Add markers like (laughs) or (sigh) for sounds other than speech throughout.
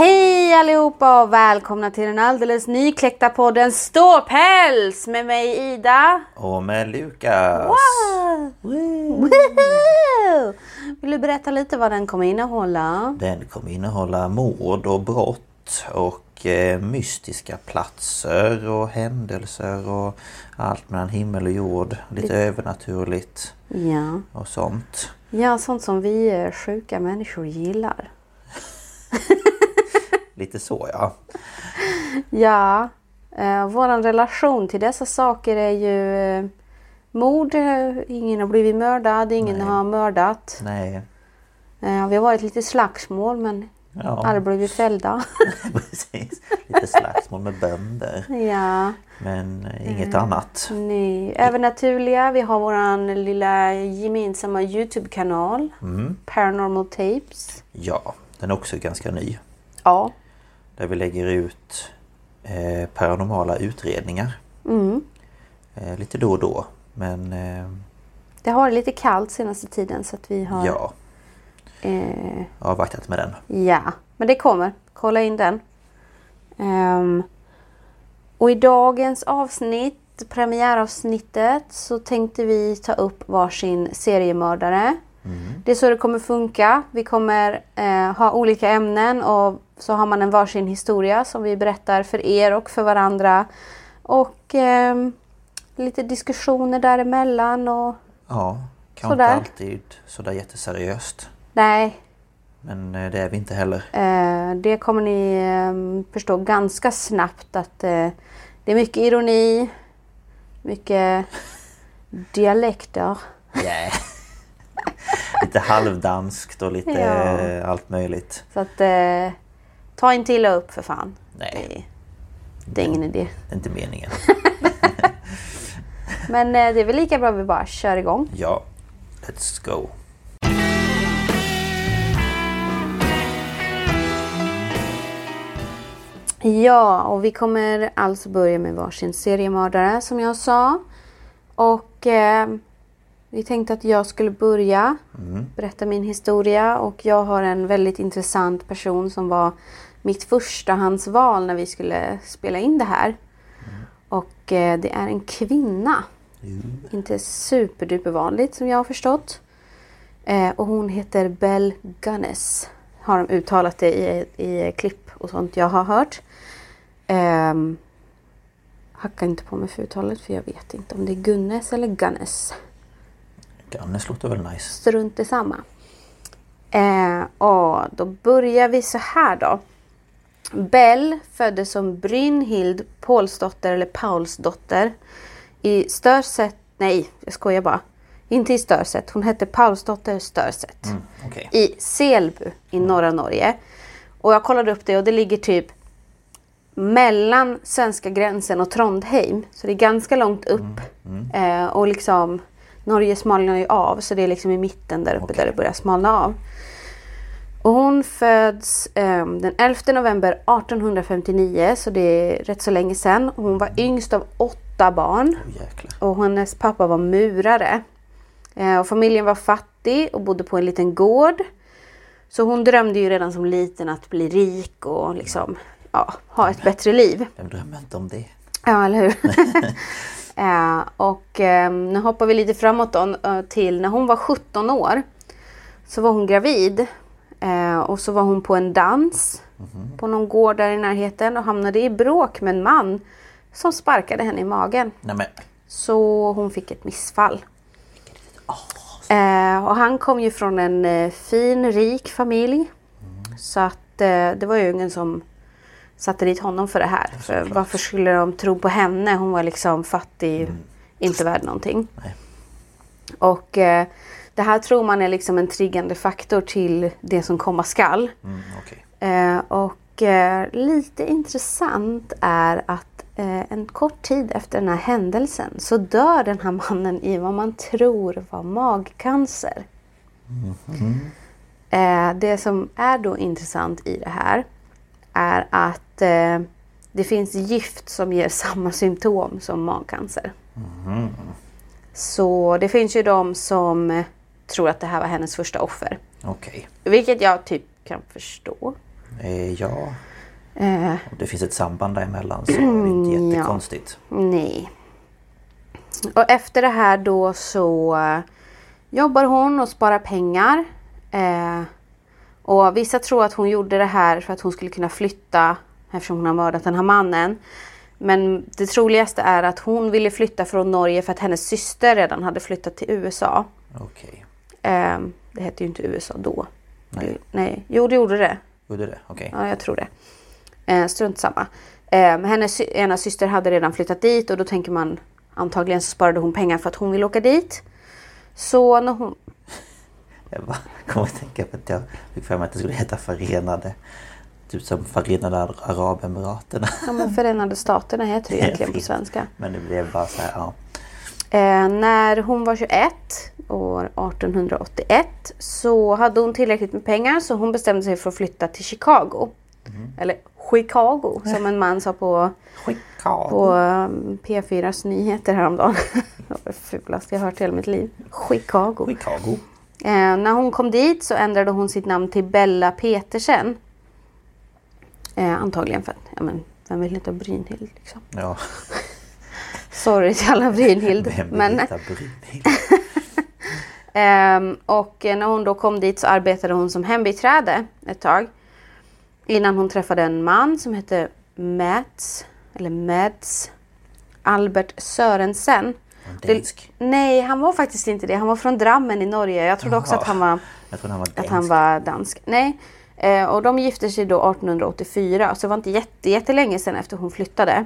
Hej allihopa och välkomna till den alldeles nykläckta podden Ståpäls med mig Ida. Och med Lukas. Wow. Vill du berätta lite vad den kommer innehålla? Den kommer innehålla mord och brott och eh, mystiska platser och händelser och allt mellan himmel och jord. Lite övernaturligt Ja. och sånt. ja, sånt som vi eh, sjuka människor gillar. (laughs) Lite så ja. Ja, eh, vår relation till dessa saker är ju eh, mord. eh, Ingen har blivit mördad, ingen Nej. har mördat. Nej. Eh, vi har varit lite slagsmål men Ja, aldrig blivit fällda. (laughs) precis. Lite slagsmål med bönder. ja. Men eh, inget annat. Nej, övernaturliga. Vi har våran lilla gemensamma Youtube-kanal. Mm. Paranormal Tapes. Ja, den är också ganska ny. Ja. Där vi lägger ut eh, paranormala utredningar. Mm. Eh, lite då och då. Men eh, Det har varit lite kallt senaste tiden så att vi har... ja, Eh, avvaktat med den. ja, men det kommer. Kolla in den. Ehm, och i dagens avsnitt, premiäravsnittet, så tänkte vi ta upp varsin seriemördare. Det är så det kommer funka. Vi kommer eh, ha olika ämnen och så har man en varsin historia som vi berättar för er och för varandra. Och ehm, lite diskussioner däremellan och Ja, kanske Sådär. inte alltid sådär jätteseriöst. nej, Men eh, det är vi inte heller. Eh, det kommer ni eh, förstå ganska snabbt att eh, det är mycket ironi, mycket (laughs) dialekter. Yeah. lite halvdanskt och lite Ja. eh, allt möjligt. Så att eh, ta inte illa upp för fan. Nej. Det, det är ingen idé. Det är inte meningen. (laughs) Men eh, det är väl lika bra att vi bara kör igång. Ja, let's go. Ja, och vi kommer alltså börja med varsin seriemördare som jag sa. Och eh, vi tänkte att jag skulle börja berätta min historia och jag har en väldigt intressant person som var mitt förstahandsval när vi skulle spela in det här. Och eh, det är en kvinna. Inte superduper vanligt som jag har förstått. Eh, och hon heter Belle Gunness. Har de uttalat det i, i klipp och sånt jag har hört. Um, hacka inte på mig för uttalet för jag vet inte om det är Gunnes eller Gunnes. Gannes låter väl nice. Strunt i samma. Eh, och då börjar vi så här då. Bell föddes som Brynhild Paulsdotter eller Paulsdotter i Störset, nej jag skojar bara. inte i Störset, hon hette Paulsdotter Störset. Mm, okej. I Selbu i norra Norge. Och jag kollade upp det och det ligger typ mellan svenska gränsen och Trondheim. Så det är ganska långt upp. Eh, och liksom Norge smalnar ju av så det är liksom i mitten där uppe Okej. där det börjar smalna av. Och hon föds eh, den 11 november 1859 så det är rätt så länge sedan. Hon var yngst av åtta barn. Jäklar. Och hennes pappa var murare. Eh, och familjen var fattig och bodde på en liten gård. Så hon drömde ju redan som liten att bli rik och liksom ja, ha ett bättre liv. Vem drömmer inte om det? Ja, eller hur? (laughs) (laughs) eh, och eh, nu hoppar vi lite framåt då, eh, till när hon var 17 år. Så var hon gravid. Eh, och så var hon på en dans på någon gård där i närheten och hamnade i bråk med en man som sparkade henne i magen. Nej men, Så hon fick ett missfall. Eh, och han kom ju från en eh, fin, rik familj. Så att eh, det var ju ingen som satte dit honom för det här. För varför skulle de tro på henne? Hon var liksom fattig, inte värd någonting. Nej. Och eh, det här tror man är liksom en triggande faktor till det som komma skall. mm, okej. Eh, och eh, lite intressant är att eh, en kort tid efter den här händelsen så dör den här mannen i vad man tror var magcancer. Eh, det som är då intressant i det här är att eh, det finns gift som ger samma symptom som magcancer. Så det finns ju de som eh, tror att det här var hennes första offer. Okej. Vilket jag typ kan förstå. Eh, ja, Eh, om det finns ett samband däremellan så är det inte ja. jättekonstigt. nej. Och efter det här då så jobbar hon och sparar pengar. Eh, och vissa tror att hon gjorde det här för att hon skulle kunna flytta eftersom hon har mördat den här mannen. Men det troligaste är att hon ville flytta från Norge för att hennes syster redan hade flyttat till USA. Okej. Eh, det hette ju inte USA då. Nej. Nej. Jo, det gjorde det. Gjorde det? Okej. Ja, jag tror det. Eh, strunt samma. Eh, hennes ena syster hade redan flyttat dit och då tänker man antagligen så sparade hon pengar för att hon vill åka dit. Så när hon... (laughs) Jag bara kommer att tänka på att jag fick för mig att det skulle heta Förenade. Typ som Förenade Arabemiraten. Ja, men Förenade Staterna heter det (laughs) egentligen på svenska. Men det blev bara så här, ja. Eh, när hon var 21, år 1881, så hade hon tillräckligt med pengar så hon bestämde sig för att flytta till Chicago. Eller Chicago som en man sa på Chicago. på um, P4s nyheter häromdagen. (laughs) det var det fulaste jag hört i hela mitt liv. Chicago. Chicago. Eh, när hon kom dit så ändrade hon sitt namn till Bella Petersen. Eh, antagligen för att, ja men, vem vill heta Brynhild liksom? Ja, (laughs) Sorry (laughs) till alla Brynhild. men, Brynhild? (laughs) ehm, och eh, när hon då kom dit så arbetade hon som hembiträde ett tag. Innan hon träffade en man som hette Mats, eller Mads, Albert Sörensen. Dansk. Nej, han var faktiskt inte det. Han var från Drammen i Norge. Jag trodde också Jaha. att han var, Jag han var att dansk. han var dansk. Nej. Eh, och de gifte sig då 1884. Så det var inte jätte, jättelänge sedan efter hon flyttade.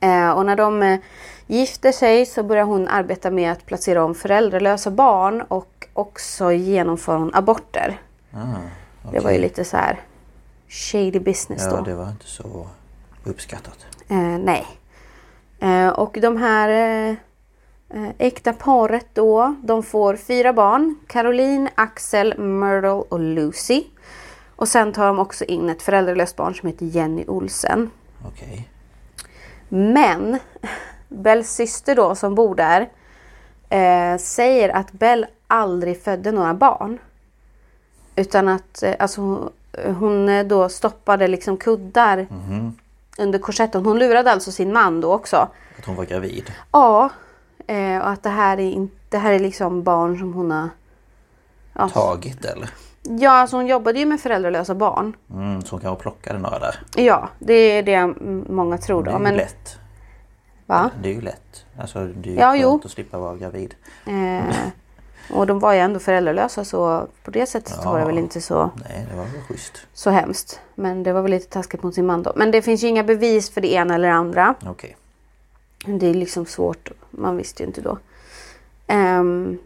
Eh, och när de eh, gifter sig så börjar hon arbeta med att placera om föräldralösa barn och också genomför hon aborter. Ah, Det var ju lite så här shady business Ja, då. det var inte så uppskattat. Eh, nej. Eh, och de här eh, eh, äkta paret då, de får fyra barn. Caroline, Axel, Myrtle och Lucy. Och sen tar de också in ett föräldralöst barn som heter Jenny Olsen. Okej. Men Bells syster då som bor där eh, säger att Bell aldrig födde några barn. Utan att eh, alltså, hon- eh, då stoppade liksom kuddar under korsetten. Hon lurade alltså sin man då också. Att hon var gravid. Ja, eh, och att det här är, det här är liksom barn som hon har... Ja, Tagit eller? Ja alltså hon jobbade ju med föräldralösa barn. Mm, så hon kanske plockade några där. Ja, det är det många tror Det är då. ju Men, lätt. va? Det är ju lätt. Alltså det är ju Ja, skönt jo. att slippa vara gravid. Eh, och de var ju ändå föräldralösa så på det sättet så var det Ja. väl inte så, Nej, det var väl schysst. så hemskt. Men det var väl lite taskigt mot sin man då. Men det finns ju inga bevis för det ena eller andra. Okej. Det är liksom svårt. Man visste ju inte då. Um,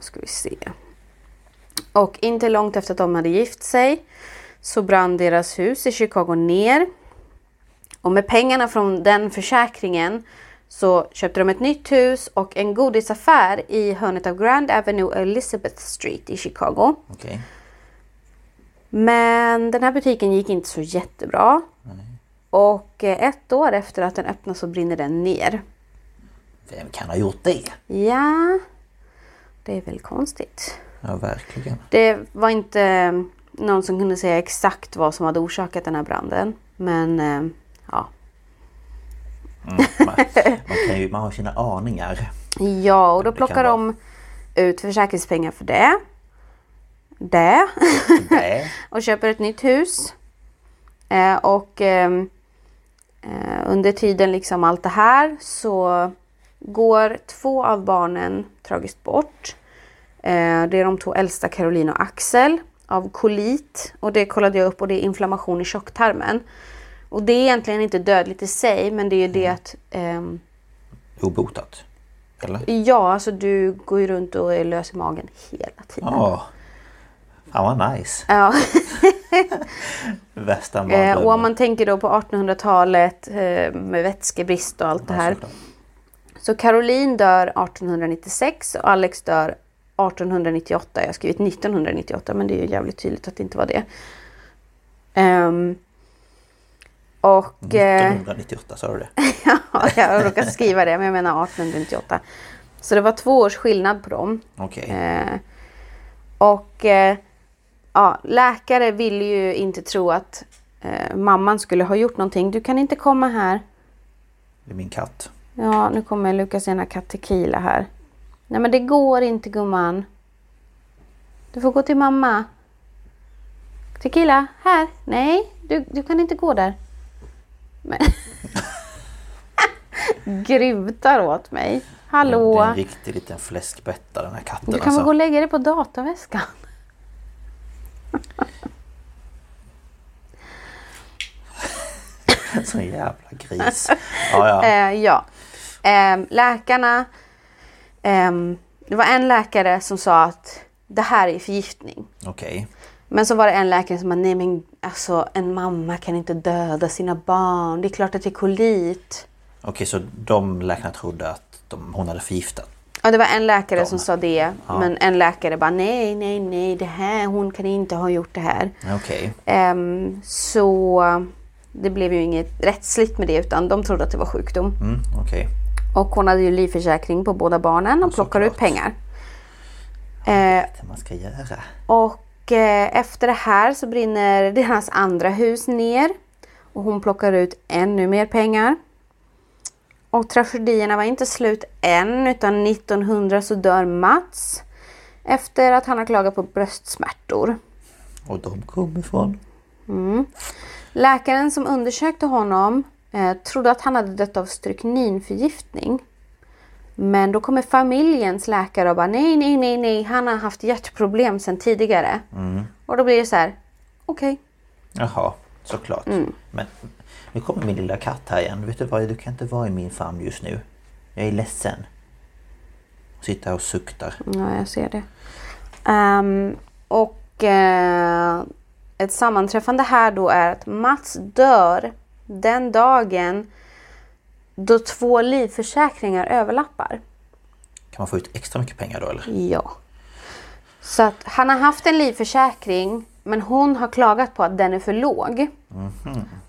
ska vi se. Och inte långt efter att de hade gift sig så brann deras hus i Chicago ner. Och med pengarna från den försäkringen så köpte de ett nytt hus och en godisaffär i hörnet av Grand Avenue och Elizabeth Street i Chicago. Okej. Men den här butiken gick inte så jättebra. Och eh, ett år efter att den öppnade så brinner den ner. Vem kan ha gjort det? Ja, det är väl konstigt. Ja, verkligen. Det var inte eh, någon som kunde säga exakt vad som hade orsakat den här branden. Men eh, ja. Mm, man, man, kan ju, man har sina aningar. Ja, och då plockar de ut försäkringspengar för det. Det. Det. (laughs) och köper ett nytt hus. Eh, och ehm, eh, under tiden liksom allt det här så går två av barnen tragiskt bort. Eh, det är de två äldsta Caroline och Axel av kolit och det kollade jag upp och det är inflammation i tjocktarmen. Och det är egentligen inte dödligt i sig men det är ju det att ehm, Obotat. Eller? ja, alltså du går ju runt och är lös i magen hela tiden. Ja. Fan vad nice. Ja. (laughs) Värsta Eh, och om man tänker då på 1800-talet eh, med vätskebrist och allt det här. såklart. Så Caroline dör 1896 och Alex dör 1898. Jag har skrivit 1998 men det är ju jävligt tydligt att det inte var det. Ehm, och... eh, 1998 sa du det? (laughs) ja, jag råkar skriva det men jag menar 1898. Så det var två års skillnad på dem. Okej. Eh, och eh, ja, läkare ville ju inte tro att eh, mamman skulle ha gjort någonting. Du kan inte komma här. Det är min katt. Ja, nu kommer Lukas ena katt Tequila här. Nej men det går inte gumman. Du får gå till mamma. Tequila, här. Nej, du, du kan inte gå där. Men... (laughs) Grymtar åt mig. Hallå. Det är en riktig liten fläskbetta den här katten Du kan väl alltså. gå och lägga dig på dataväskan? (laughs) Sån jävla gris. Ja, ja. Eh, ja. Ehm, läkarna. Ehm, det var en läkare som sa att det här är förgiftning. Okej. Men så var det en läkare som sa nej men alltså en mamma kan inte döda sina barn. Det är klart att det är kolit. Okej, så de läkarna trodde att de, hon hade förgiftat. Ja det var en läkare De. som sa det. Ja. Men en läkare bara nej nej nej det här hon kan inte ha gjort det här. Okej. Ehm, så det blev ju inget rättsligt med det utan de trodde att det var sjukdom. Mm, okej. Och hon hade ju livförsäkring på båda barnen och Ja, plockar ut pengar. Eh, man ska göra. och eh, efter det här så brinner deras andra hus ner. Och hon plockar ut ännu mer pengar. Och tragedierna var inte slut än utan 1900 så dör Mats. Efter att han har klagat på bröstsmärtor. Och de kom ifrån? Läkaren som undersökte honom eh, trodde att han hade dött av strykninförgiftning. Men då kommer familjens läkare och bara nej, nej, nej, nej, han har haft hjärtproblem sedan tidigare. Och då blir det så här, okej. Jaha, såklart. Mm. Men nu kommer min lilla katt här igen. Vet du vad? Du kan inte vara i min famn just nu. Jag är ledsen. Sitter här och suktar. Ja, jag ser det. Ehm, och eh, ett sammanträffande här då är att Mats dör den dagen då två livförsäkringar överlappar. Kan man få ut extra mycket pengar då eller? Ja. Så att han har haft en livförsäkring men hon har klagat på att den är för låg.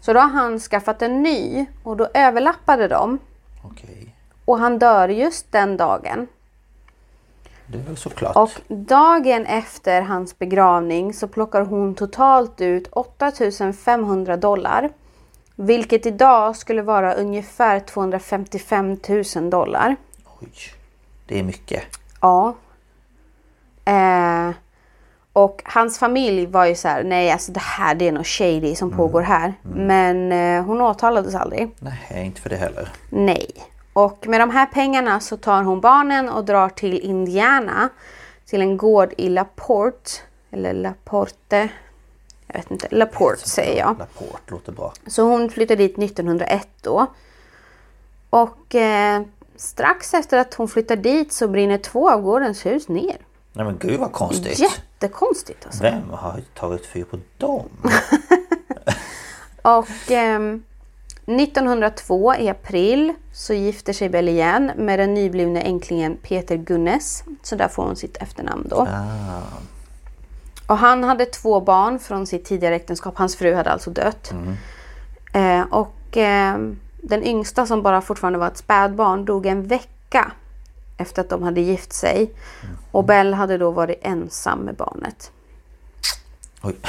Så då har han skaffat en ny och då överlappade de. Okej. Och han dör just den dagen. Det är väl såklart. Och dagen efter hans begravning så plockar hon totalt ut 8500 dollar. Vilket idag skulle vara ungefär 255 000 dollar. Oj. Det är mycket. Ja. Eh, och hans familj var ju så här, nej alltså det här det är något shady som pågår här. Men eh, hon åtalades aldrig. Nej, inte för det heller. Nej. Och med de här pengarna så tar hon barnen och drar till Indiana. Till en gård i LaPorte. Eller LaPorte. Jag vet inte. LaPorte säger jag. Rapport låter bra. Så hon flyttade dit 1901 då. Och eh, strax efter att hon flyttar dit så brinner två av gårdens hus ner. Nej men gud vad konstigt. Jättekonstigt alltså. Vem har tagit fyr på dem? (laughs) Och ehm, 1902 i april så gifter sig Bell igen med den nyblivne änklingen Peter Gunnes. Så där får hon sitt efternamn då. Ah, Och han hade två barn från sitt tidigare äktenskap. Hans fru hade alltså dött. Eh, och eh, den yngsta som bara fortfarande var ett spädbarn dog en vecka efter att de hade gift sig. Och Bell hade då varit ensam med barnet. oj. (laughs)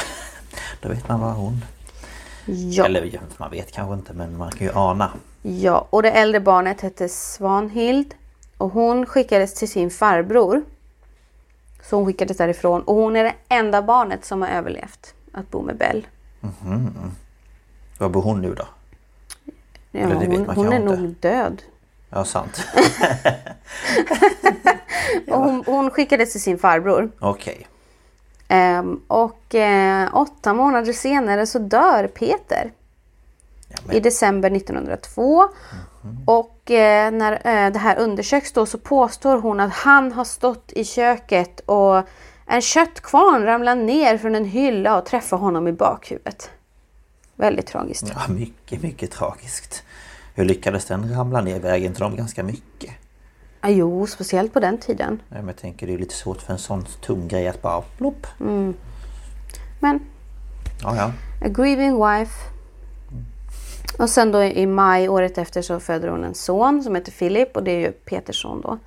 Då vet man vad hon... Ja. Eller man vet kanske inte men man kan ju ana. Ja, och det äldre barnet hette Svanhild och hon skickades till sin farbror. Så hon skickades därifrån och hon är det enda barnet som har överlevt att bo med Bell. Var bor hon nu då? Ja, Eller hon hon är kanske nog inte. död. Ja sant. (laughs) Och hon, hon skickades till sin farbror. Okej. Ehm, och eh, åtta månader senare så dör Peter. Ja, I december 1902. Och eh, när eh, det här undersöks då så påstår hon att han har stått i köket och en köttkvarn ramlar ner från en hylla och träffar honom i bakhuvudet. Väldigt tragiskt. ja, mycket, mycket tragiskt. Hur lyckades den ramla ner? Väger inte de ganska mycket? Ja, jo, speciellt på den tiden. Ja, men jag tänker det är lite svårt för en sån tung grej att bara plopp. Men Ja, ja. A grieving wife. Och sen då i maj året efter så föder hon en son som heter Philip och det är ju Peters son då.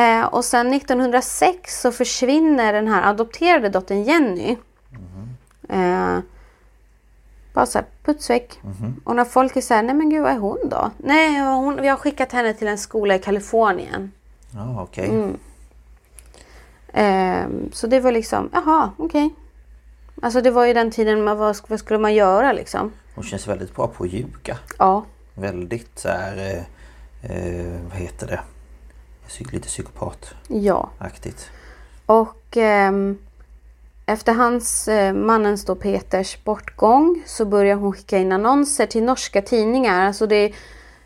Eh, och sen 1906 så försvinner den här adopterade dottern Jenny. Eh, bara såhär puts väck. Och när folk är såhär, nej men gud vad är hon då? Nej, hon, vi har skickat henne till en skola i Kalifornien. Ja, okej. Mm. Eh, så det var liksom, jaha, okej. Alltså det var ju den tiden, man, vad, vad skulle man göra liksom? Hon känns väldigt bra på att ljuga. Ja, Väldigt så här... Eh, eh, vad heter det? Lite psykopataktigt. ja. Och ehm, efter hans, eh, mannens då Peters bortgång så börjar hon skicka in annonser till norska tidningar. Alltså det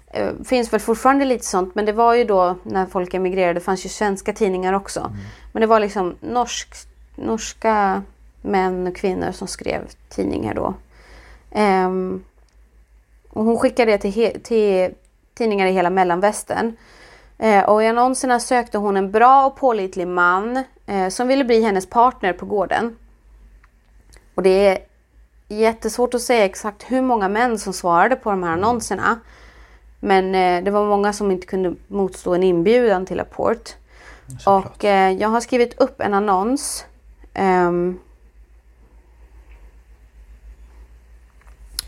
eh, finns väl fortfarande lite sånt men det var ju då när folk emigrerade, det fanns ju svenska tidningar också. Men det var liksom norsk, norska män och kvinnor som skrev tidningar då. Ehm, och hon skickade det till, till tidningar i hela mellanvästern. Eh, och i annonserna sökte hon en bra och pålitlig man eh, som ville bli hennes partner på gården. Och det är jättesvårt att säga exakt hur många män som svarade på de här annonserna. Men eh, det var många som inte kunde motstå en inbjudan till Laporte. Och eh, jag har skrivit upp en annons. Ehm,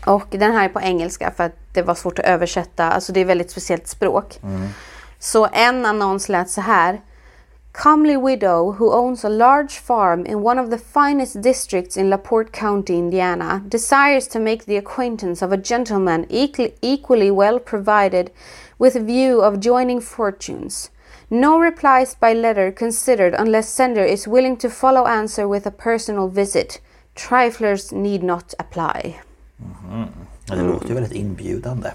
och den här är på engelska för att det var svårt att översätta. Alltså det är väldigt speciellt språk. Så en annons lät så här. Comely widow who owns a large farm in one of the finest districts in LaPorte County, Indiana, desires to make the acquaintance of a gentleman equally well provided with a view of joining fortunes. No replies by letter considered unless sender is willing to follow answer with a personal visit. Triflers need not apply. Ja, det låter ju väldigt inbjudande.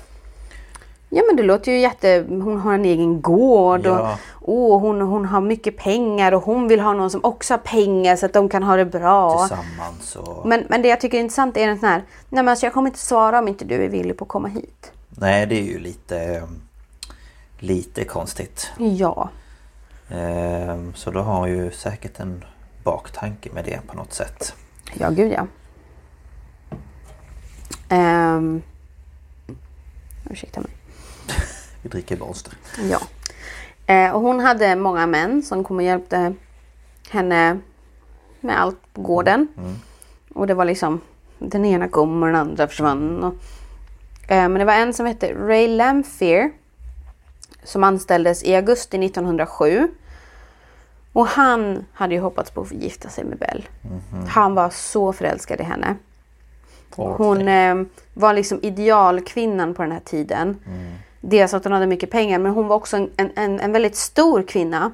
Ja men det låter ju jätte... Hon har en egen gård och Ja. åh, hon, hon har mycket pengar och hon vill ha någon som också har pengar så att de kan ha det bra. Tillsammans och... Men, men det jag tycker är intressant är den här... Nej men alltså jag kommer inte svara om inte du är villig på att komma hit. Nej, det är ju lite... Lite konstigt. Ja. Ehm, Så då har hon ju säkert en baktanke med det på något sätt. Ja gud ja. Um, ursäkta mig. Vi dricker monster. Ja. Eh, och hon hade många män som kom och hjälpte henne med allt på gården. Och det var liksom den ena kom och den andra försvann. Och, eh, men det var en som hette Ray Lamphere som anställdes i augusti 1907. Och han hade ju hoppats på att få gifta sig med Bell. Han var så förälskad i henne. Hon eh, var liksom idealkvinnan på den här tiden. Dels att hon hade mycket pengar men hon var också en, en, en, väldigt stor kvinna.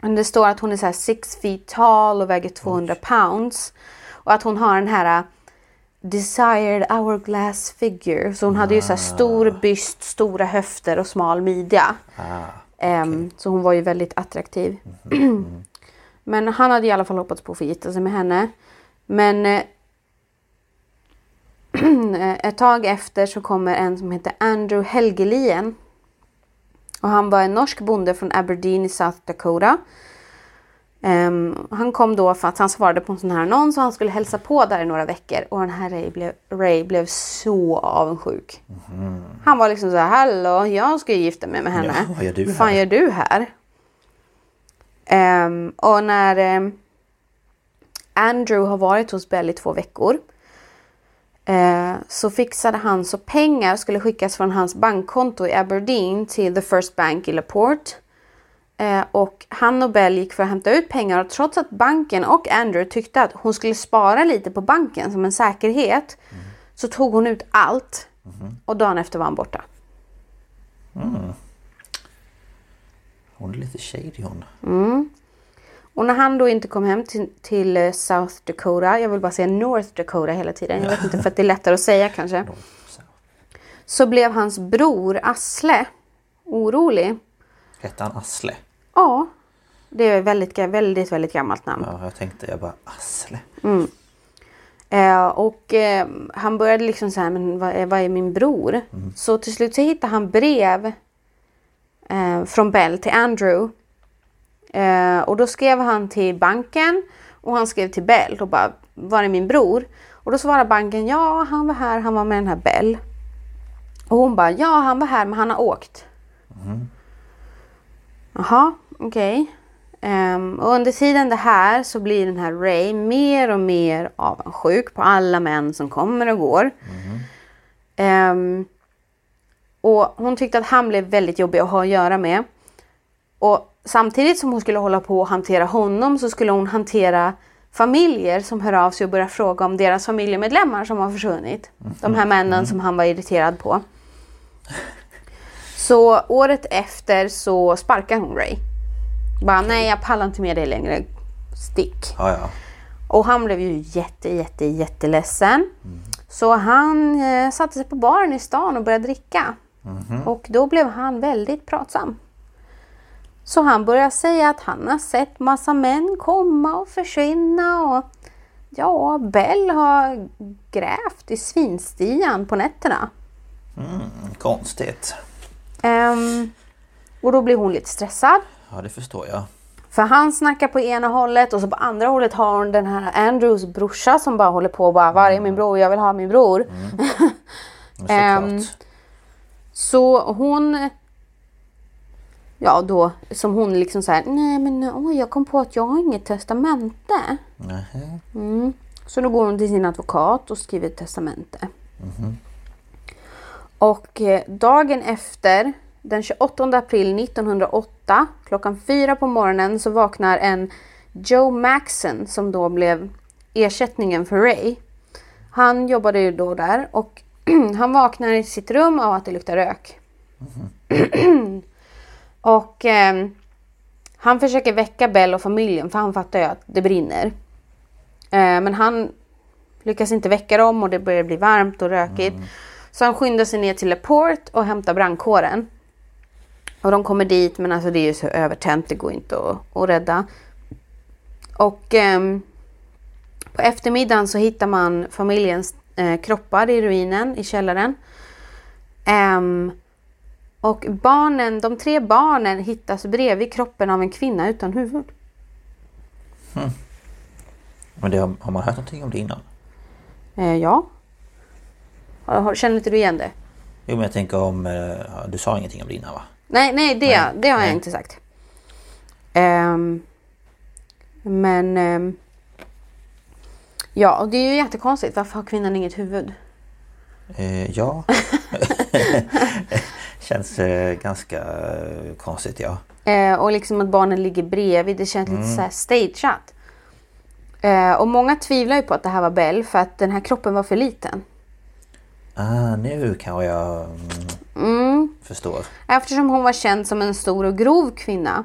Det står att hon är så här six feet tall och väger 200 pounds. Och att hon har den här desired hourglass figure. Så hon hade ju så här stor byst, stora höfter och smal midja. Ehm, Så hon var ju väldigt attraktiv. (clears throat) Men han hade i alla fall hoppats på att få gifta sig med henne. Men eh, ett tag efter så kommer en som heter Andrew Helgelien. Och han var en norsk bonde från Aberdeen i South Dakota. Ehm, han kom då för att han svarade på en sån här annons och han skulle hälsa på där i några veckor. Och den här Ray blev, Ray blev så avundsjuk. Han var liksom så här, hallå, jag ska ju gifta mig med henne. Ja, vad gör du Vad fan här?" gör du här? Ehm, och när ehm, Andrew har varit hos Bell i två veckor eh, så fixade han så pengar skulle skickas från hans bankkonto i Aberdeen till The First Bank i LaPorte. Eh, och han och Bell gick för att hämta ut pengar och trots att banken och Andrew tyckte att hon skulle spara lite på banken som en säkerhet så tog hon ut allt och dagen efter var han borta. Hon är lite shady hon. Och när han då inte kom hem till, till eh, South Dakota, jag vill bara säga North Dakota hela tiden, jag vet inte för att det är lättare att säga kanske. (laughs) Så. Blev hans bror Asle orolig. Hette han Asle? Ja, det är ett väldigt, väldigt, väldigt gammalt namn. Ja, jag tänkte jag bara Asle. Eh, och eh, han började liksom så här, men vad är, vad är min bror? Så till slut så hittade han brev eh, från Bell till Andrew. Eh, och då skrev han till banken och han skrev till Bell och bara, var är min bror? Och då svarade banken, ja han var här, han var med den här Bell. Och hon bara, ja han var här men han har åkt. Jaha, okej. Ehm, och under tiden det här så blir den här Ray mer och mer avundsjuk på alla män som kommer och går. Ehm, och hon tyckte att han blev väldigt jobbig att ha att göra med. Och samtidigt som hon skulle hålla på och hantera honom så skulle hon hantera familjer som hör av sig och börjar fråga om deras familjemedlemmar som har försvunnit. De här männen som han var irriterad på. Så året efter så sparkar hon Ray. Bara nej jag pallar inte med dig längre. Stick. Ja, ja. Och han blev ju jätte, jätte, jätteledsen. Så han eh, satte sig på baren i stan och började dricka. Och då blev han väldigt pratsam. Så han började säga att han har sett massa män komma och försvinna. Och ja, Bell har grävt i svinstian på nätterna. Konstigt. Ehm, och då blir hon lite stressad. Ja, det förstår jag. För han snackar på ena hållet och så på andra hållet har hon den här Andrews brorsa som bara håller på och bara var är min bror? Jag vill ha min bror. (laughs) Ehm, Såklart. Så hon... Ja då, som hon liksom säger, nej men oj jag kom på att jag har inget testamente. Nähä. Så då går hon till sin advokat och skriver ett testamente. Och eh, dagen efter, den 28 april 1908, klockan fyra på morgonen så vaknar en Joe Maxon som då blev ersättningen för Ray. Han jobbade ju då där och (clears throat) han vaknar i sitt rum av att det luktar rök. (clears throat) och eh, han försöker väcka Bell och familjen för han fattar ju att det brinner. Eh, men han lyckas inte väcka dem och det börjar bli varmt och rökigt. Så han skyndar sig ner till LaPorte och hämtar brandkåren. Och de kommer dit men alltså det är ju så övertänt, det går inte att, att rädda. Och ehm, på eftermiddagen så hittar man familjens eh, kroppar i ruinen i källaren. Ehm, och barnen, de tre barnen hittas bredvid kroppen av en kvinna utan huvud. Men det har, man hört någonting om det innan? Eh, ja. Känner inte du igen det? Jo, men jag tänker om... eh, Du sa ingenting om det innan va? Nej, nej, det, Nej, det har jag nej. inte sagt. Ehm, men... ehm, ja, och det är ju jättekonstigt. Varför har kvinnan inget huvud? Eh, ja. (laughs) (laughs) Känns eh, ganska eh, konstigt ja. Eh, och liksom att barnen ligger bredvid. Det känns lite så här stageat. Eh, och många tvivlar ju på att det här var Bell för att den här kroppen var för liten. Ah, nu kan jag mm, Mm. förstår. Eftersom hon var känd som en stor och grov kvinna.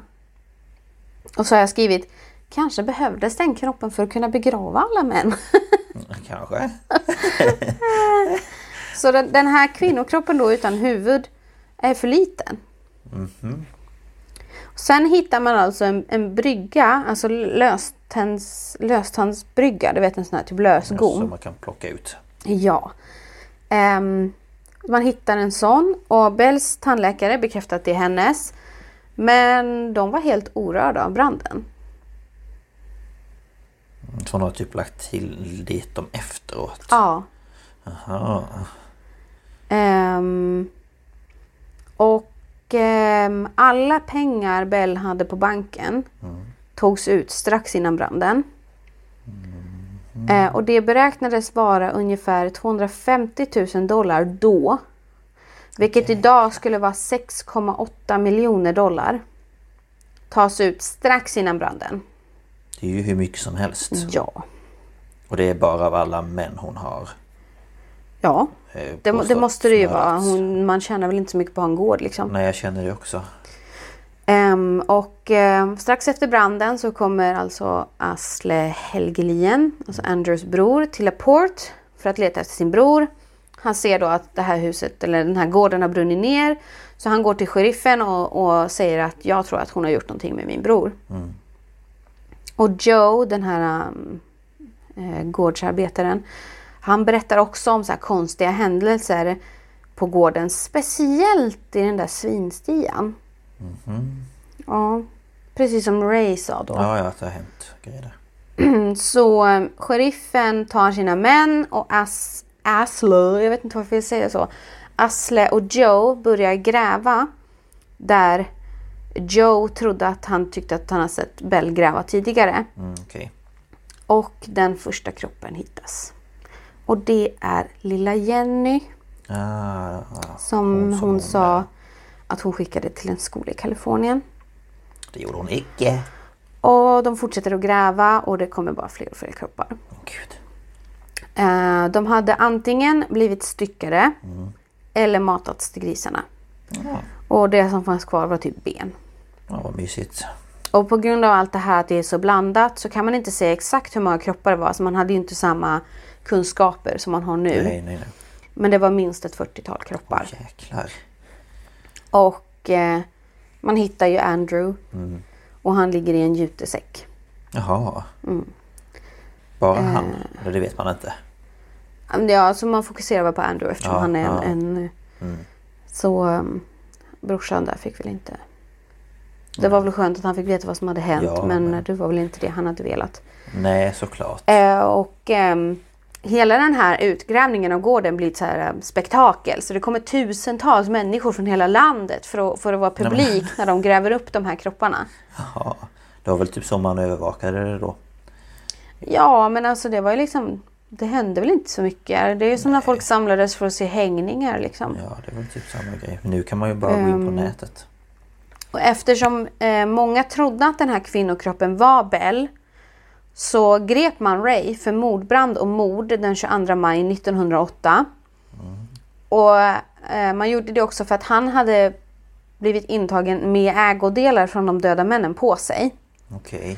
Och så har jag skrivit Kanske behövdes den kroppen för att kunna begrava alla män. (laughs) Kanske. (laughs) Så den, den här kvinnokroppen då utan huvud är för liten. Sen hittar man alltså en, en brygga, alltså löständs, löstandsbrygga, du vet en sån här typ lösgom. Som man kan plocka ut. Ja. Ehm, man hittar en sån och Bells tandläkare bekräftar att det är hennes. Men de var helt orörda av branden. Så hon har typ lagt till dit dem efteråt. Ja. Jaha. Ehm, och ehm, alla pengar Bell hade på banken togs ut strax innan branden. Eh, och det beräknades vara ungefär 250 000 dollar då. Vilket idag skulle vara 6,8 miljoner dollar. Tas ut strax innan branden. Det är ju hur mycket som helst. Ja. Och det är bara av alla män hon har. Ja, eh, det, må- det påstått måste det ju vara. Hon, man tjänar väl inte så mycket på att ha en gård liksom. Nej jag känner det också. Ehm, och ehm, strax efter branden så kommer alltså Asle Helgelien, alltså Andrews bror, till Laporte för att leta efter sin bror. Han ser då att det här huset, eller den här gården har brunnit ner. Så han går till sheriffen och, och säger att jag tror att hon har gjort någonting med min bror. Och Joe, den här um, eh, gårdsarbetaren, han berättar också om så konstiga händelser på gården. Speciellt i den där svinstian. Ja, precis som Ray sa då. Ja, ja det har hänt grejer där. (clears throat) Så eh, sheriffen tar sina män och As Asle, jag vet inte varför jag säger så. Asle och Joe börjar gräva där Joe trodde att han tyckte att han hade sett Bell gräva tidigare. Mm, Okej. Och den första kroppen hittas. Och det är lilla Jenny Ah, som hon, som sa att hon skickade till en skola i Kalifornien. Det gjorde hon icke. Och de fortsätter att gräva och det kommer bara fler och fler kroppar. Åh gud. Eh, de hade antingen blivit styckade eller matats till grisarna. Ja, Och det som fanns kvar var typ ben. ja, vad mysigt. Och på grund av allt det här att det är så blandat så kan man inte säga exakt hur många kroppar det var. Så man hade ju inte samma kunskaper som man har nu. Nej, nej, nej. Men det var minst ett 40-tal kroppar. Jäklar. Och eh, man hittar ju Andrew. Och han ligger i en jutesäck. Jaha. Mm. Bara Eh. han? Eller det vet man inte. Ja, så man fokuserar väl på Andrew eftersom Ja, han är en... ja. Mm. Så um, brorsan där fick väl inte... Det var väl skönt att han fick veta vad som hade hänt Ja, men, men- det var väl inte det han hade velat. Nej, såklart. Eh, och ehm, hela den här utgrävningen av gården blir ett så här eh, spektakel. Så det kommer tusentals människor från hela landet för att, för att vara publik när de gräver upp de här kropparna. (laughs) Jaha. Det var väl typ som man övervakade det då. Ja, men alltså det var ju liksom... Det hände väl inte så mycket. Det är ju som när folk samlades för att se hängningar liksom. Ja, det var väl typ samma grej. Men nu kan man ju bara gå in på Ehm. nätet. Och eftersom eh, många trodde att den här kvinnokroppen var Bell så grep man Ray för mordbrand och mord den 22 maj 1908. Och eh, man gjorde det också för att han hade blivit intagen med ägodelar från de döda männen på sig. Okej.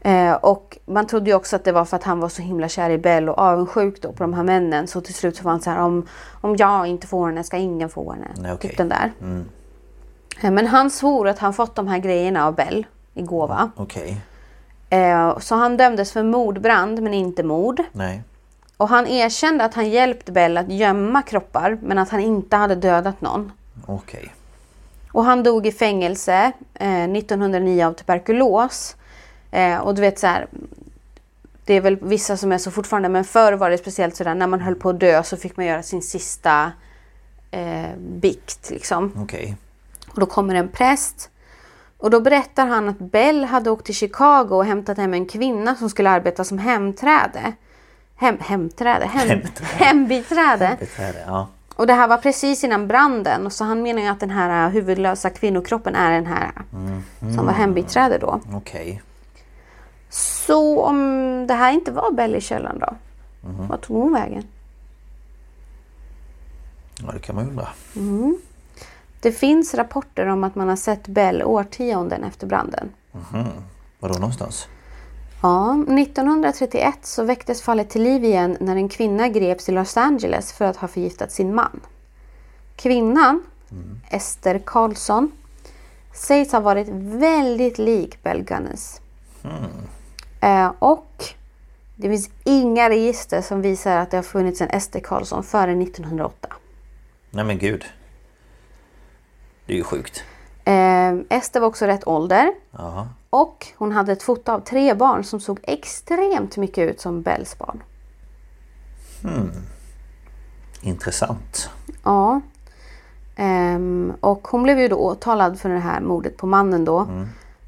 Eh, och man trodde ju också att det var för att han var så himla kär i Bell och avundsjuk då på de här männen. Så till slut så var han så här om, om jag inte får henne ska ingen få henne. Nej, okej. Typ den där. Mm. Eh, Men han svor att han fått de här grejerna av Bell i gåva. Okej. Eh, Så han dömdes för mordbrand men inte mord. Nej. Och han erkände att han hjälpt Bell att gömma kroppar men att han inte hade dödat någon. Okej. Och han dog i fängelse eh, 1909 av tuberkulos. Eh, och du vet så här. Det är väl vissa som är så fortfarande men förr var det speciellt sådär när man höll på att dö så fick man göra sin sista eh, bikt liksom. Okej. Och då kommer en präst. Och då berättar han att Bell hade åkt till Chicago och hämtat hem en kvinna som skulle arbeta som hemträde. Hem, hemträde? Hem, Hemträde. hembiträde. Beträde, ja. Och det här var precis innan branden. Och så han menar ju att den här äh, huvudlösa kvinnokroppen är den här äh, som var hembiträde då. Okej. Så om det här inte var Bell i källaren då? Vart tog hon vägen? Ja, det kan man ju undra. Det finns rapporter om att man har sett Bell årtionden efter branden. Var då någonstans? Ja, 1931 så väcktes fallet till liv igen när en kvinna greps i Los Angeles för att ha förgiftat sin man. Kvinnan, Ester Karlsson, sägs ha varit väldigt lik Bell Gunness. Eh, och det finns inga register som visar att det har funnits en Ester Karlsson före 1908. Nej men gud. Det är ju sjukt. Eh, Ester var också rätt ålder. Ja. Och hon hade ett foto av tre barn som såg extremt mycket ut som Bells barn. Intressant. Ja. Ehm, och hon blev ju då åtalad för det här mordet på mannen då.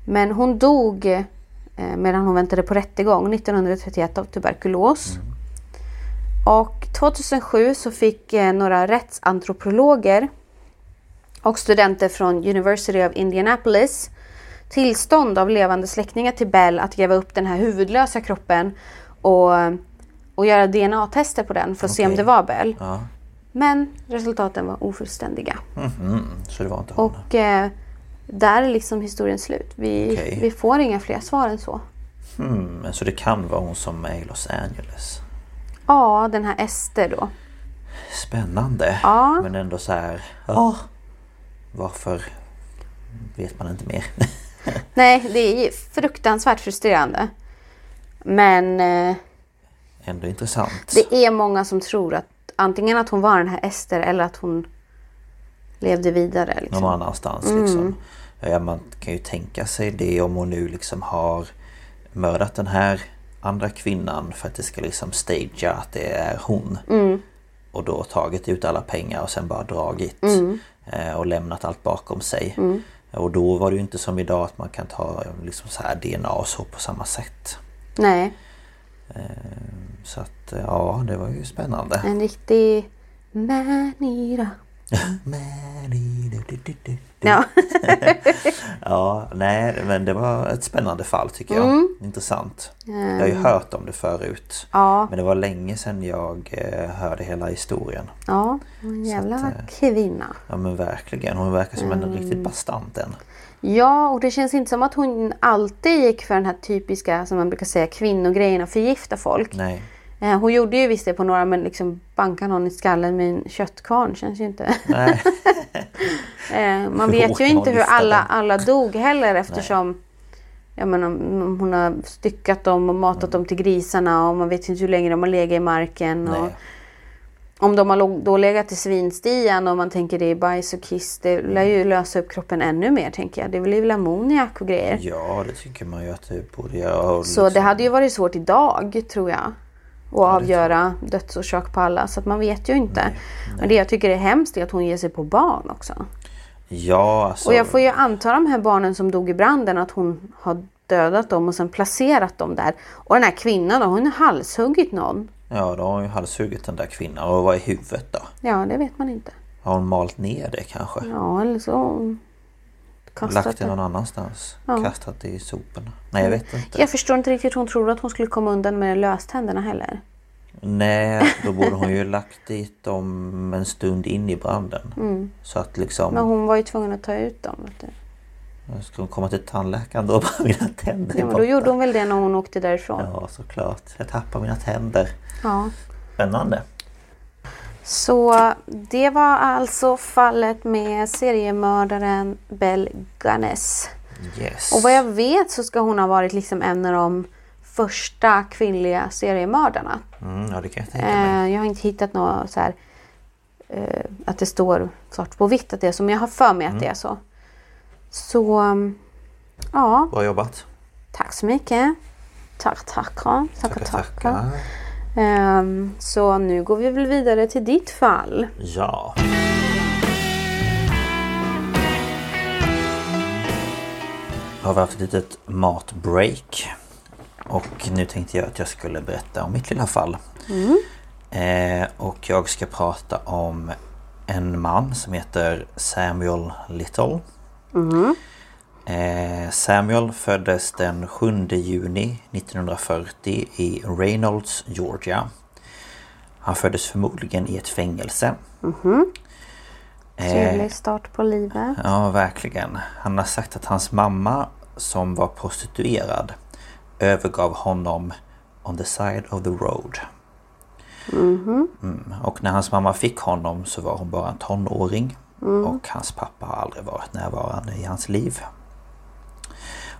Men hon dog eh, medan hon väntade på rättegång 1931 av tuberkulos. Och 2007 så fick eh, några rättsantropologer och studenter från University of Indianapolis tillstånd av levande släktingar till Bell att gräva upp den här huvudlösa kroppen och, och göra DNA-tester på den för att se om det var Bell. Ja. Men resultaten var ofullständiga. Mhm. Så det var inte hon. Och eh, där är liksom historien slut. Vi, Okej. vi får inga fler svar än så. Hmm, så det kan vara hon som är i Los Angeles. Ja, den här Ester då. Spännande. Ja. Men ändå så här. Ja. Varför vet man inte mer? (laughs) Nej, det är fruktansvärt frustrerande. Men eh, ändå intressant. det är många som tror att antingen att hon var den här Ester eller att hon levde vidare. Liksom. Någon annanstans liksom. Ja, man kan ju tänka sig det om hon nu liksom har mördat den här andra kvinnan för att det ska liksom stagea att det är hon. Och då tagit ut alla pengar och sen bara dragit. Eh, och lämnat allt bakom sig. Och då var det ju inte som idag att man kan ta liksom så här DNA och så på samma sätt. Nej, Så att ja, det var ju spännande. en riktig manira. Ja. (laughs) Ja, nej men det var ett spännande fall tycker jag. Intressant. Jag har ju hört om det förut. ja, Men det var länge sedan jag eh, hörde hela historien. ja, en jävla att, eh, kvinna. Ja men verkligen. Hon verkar som en riktigt bastant en. Ja, och det känns inte som att hon alltid gick för den här typiska, som man brukar säga, kvinnogrejen att förgifta folk. Nej. Eh, Hon gjorde ju visst det på några, men liksom banka någon i skallen med en köttkvarn känns ju inte... (laughs) Eh, Man vet ju inte hur alla, alla dog heller eftersom jag menar, hon har styckat dem och matat dem till grisarna och man vet inte hur länge de har legat i marken. Och om de har då legat i svinstian och man tänker det är bajs och kiss, det lär ju lösa upp kroppen ännu mer tänker jag. Det blir väl ammoniak och grejer. Ja det tycker man ju att det borde göra. Så det liksom- hade ju varit svårt idag tror jag. Att avgöra dödsorsak på alla. Så att man vet ju inte. Men det jag tycker är hemskt är att hon ger sig på barn också. Ja alltså. Och jag får ju anta de här barnen som dog i branden att hon har dödat dem och sen placerat dem där. Och den här kvinnan då, hon har halshuggit någon. Ja då har hon ju halshuggit den där kvinnan. Och vad är huvudet då? Ja, det vet man inte. Har hon malt ner det kanske? Ja, eller så kastat Lagt det någon annanstans? Ja. Kastat det i soporna? Nej jag vet inte. Jag förstår inte riktigt hon trodde att hon skulle komma undan med löständerna heller. Nej, (laughs) då borde hon ju lagt dit dem en stund in i branden. Så att liksom... Mm. Men hon var ju tvungen att ta ut dem. Vet du. Ska komma till tandläkaren då bara mina tänder Ja, men då gjorde hon väl det när hon åkte därifrån. Ja såklart. Jag tappar mina tänder. Ja. Spännande. Så det var alltså fallet med seriemördaren Bell Gunness. Yes. Och vad jag vet så ska hon ha varit liksom en av de första kvinnliga seriemördarna. Mm, ja det kan jag tänka mig. Eh, jag har inte hittat något så här eh, att det står svart på vitt att det är så, men jag har för mig att det är så. Så um, ja, Bra jobbat. tack så mycket. Tack, tackar. Tackar, tackar. tackar. Ehm, så nu går vi väl vidare till ditt fall. Ja. Har vi haft ett litet matbreak. Och nu tänkte jag att jag skulle berätta om mitt lilla fall. Eh, och jag ska prata om en man som heter Samuel Little. Eh, Samuel föddes den 7 juni 1940 i Reynolds, Georgia. Han föddes förmodligen i ett fängelse. Eh, Trevlig start på livet. Ja, verkligen. Han har sagt att hans mamma som var prostituerad övergav honom on the side of the road. Mm. Och när hans mamma fick honom så var hon bara en tonåring. Och hans pappa har aldrig varit närvarande i hans liv.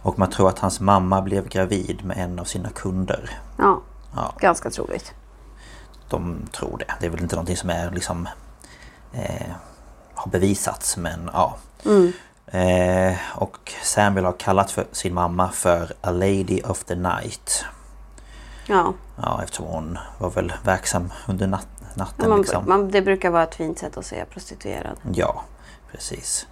Och man tror att hans mamma blev gravid med en av sina kunder. Ja, Ja. ganska troligt. De tror det. Det är väl inte någonting som är liksom eh, har bevisats men ja. Eh, och Samuel har kallat för sin mamma för A Lady of the Night. Ja, Ja eftersom hon var väl verksam under nat natten man, liksom. man, det brukar vara ett fint sätt att säga prostituerad. Ja, precis.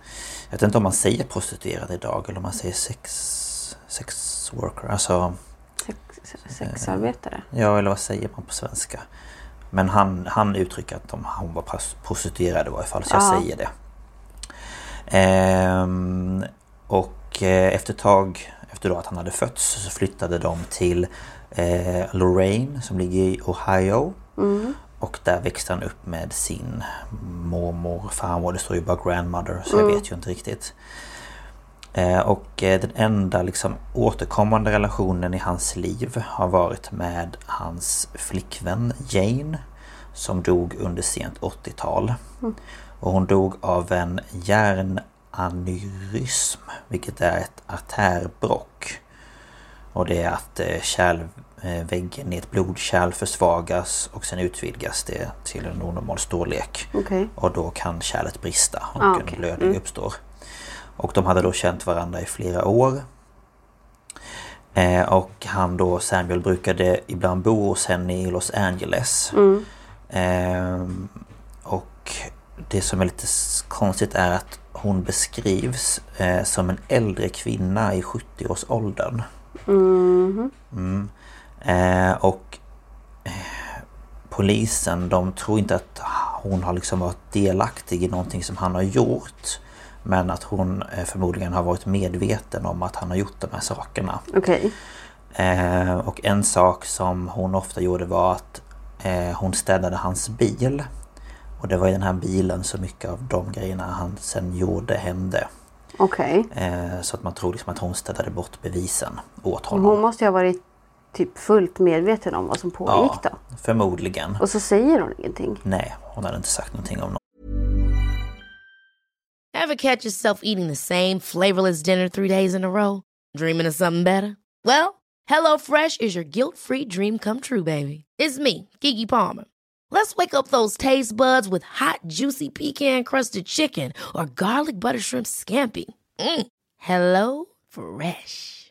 Jag vet inte om man säger prostituerad idag eller om man säger sex, sex worker. Alltså, Sex, sexarbetare. ja eller vad säger man på svenska? Men han, han uttrycker att de, hon var pros- prostituerad i varje fall, så jag Ja. säger det. Ehm, och eh, efter ett tag, efter då att han hade fötts, så flyttade de till eh, Lorraine som ligger i Ohio. Och där växte han upp med sin mormor, farmor, det står ju bara grandmother så jag vet ju inte riktigt. Eh, och eh, den enda liksom återkommande relationen i hans liv har varit med hans flickvän Jane som dog under sent 80-tal. Och hon dog av en hjärnaneurysm vilket är ett artärbrock. Och det är att eh, kärlväggen i ett blodkärl försvagas och sen utvidgas det till en onormal storlek. Okej. Och då kan kärlet brista och Ah, en okej. blödning uppstår. Och de hade då känt varandra i flera år. Eh, och han då, Samuel, brukade ibland bo hos henne i Los Angeles. Eh, och det som är lite konstigt är att hon beskrivs eh, som en äldre kvinna i 70-årsåldern. Mm. Eh, och eh, polisen de tror inte att hon har liksom varit delaktig i någonting som han har gjort. Men att hon eh, förmodligen har varit medveten om att han har gjort de här sakerna. Okej. Eh, och en sak som hon ofta gjorde var att eh, hon städade hans bil. Och det var i den här bilen så mycket av de grejerna han sen gjorde hände. Okej. Eh, så att man tror liksom att hon städade bort bevisen åt Hon honom. måste ju ha varit typ fullt medveten om vad som pågick Ja, då. förmodligen. Och så säger hon ingenting. Nej, hon hade inte sagt någonting om Ever catch yourself eating the same flavorless dinner three days in a row? Dreaming of something better? Well, HelloFresh is your guilt-free dream come true, baby. It's me, Kiki Palmer. Let's wake up those taste buds with hot, juicy pecan-crusted chicken or garlic butter shrimp scampi. Mm. Hello Fresh.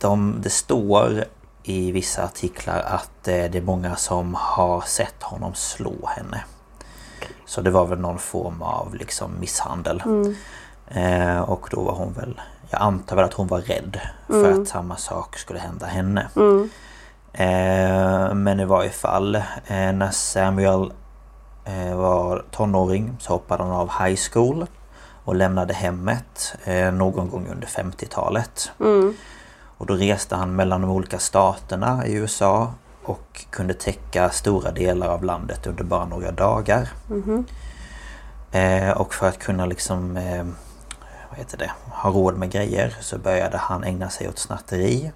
De, det står i vissa artiklar att eh, det är många som har sett honom slå henne. Så det var väl någon form av liksom misshandel. Eh, och då var hon väl... Jag antar väl att hon var rädd för att samma sak skulle hända henne. Eh, men i varje fall eh, när Samuel eh, var tonåring så hoppade han av high school och lämnade hemmet eh, någon gång under 50-talet. Och då reste han mellan de olika staterna i USA och kunde täcka stora delar av landet under bara några dagar. Eh, och för att kunna liksom eh, vad heter det, ha råd med grejer så började han ägna sig åt snatteri.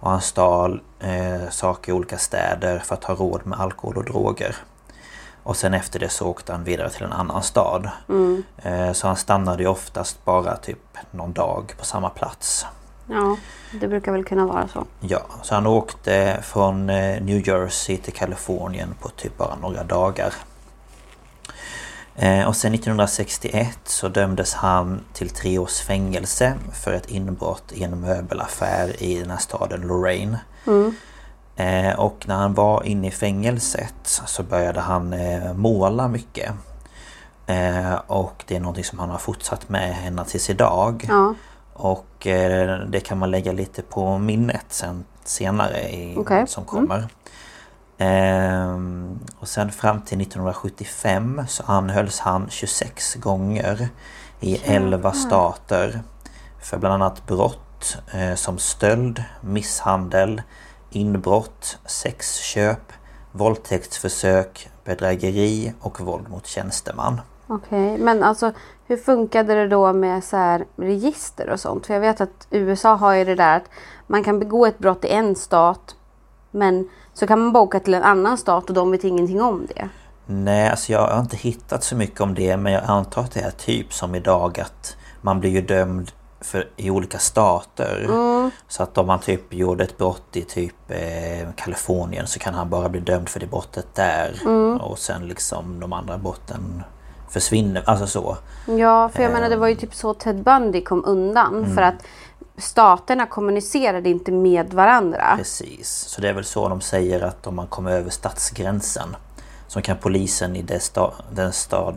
Och han stal eh, saker i olika städer för att ha råd med alkohol och droger. Och sen efter det så åkte han vidare till en annan stad. Eh, så han stannade ju oftast bara typ någon dag på samma plats. Ja, det brukar väl kunna vara så. Ja, så han åkte från eh, New Jersey till Kalifornien på typ bara några dagar. Eh, och sen 1961 så dömdes han till tre års fängelse för ett inbrott i en möbelaffär i den här staden Lorraine. Eh, och när han var inne i fängelset så började han måla mycket. Och det är någonting som han har fortsatt med ända tills idag. Ja. Och eh, det kan man lägga lite på minnet sen senare i, Okej. som kommer. Ehm, och sen fram till 1975 så anhölls han 26 gånger i 11 stater för bland annat brott eh, som stöld, misshandel, inbrott, sexköp, våldtäktsförsök, bedrägeri och våld mot tjänsteman. Okej, men alltså hur funkade det då med så här register och sånt? För jag vet att USA har ju det där att man kan begå ett brott i en stat men så kan man bara åka till en annan stat och de vet ingenting om det. Nej, alltså jag har inte hittat så mycket om det men jag antar att det är typ som idag att man blir ju dömd för, i olika stater. Så att om man typ gjorde ett brott i typ eh, Kalifornien så kan han bara bli dömd för det brottet där. Och sen liksom de andra brotten försvinner. Alltså så. Ja, för jag menar det var ju typ så Ted Bundy kom undan för att staterna kommunicerade inte med varandra. Precis. Så det är väl så de säger att om man kommer över stadsgränsen så kan polisen i det sta, den stad,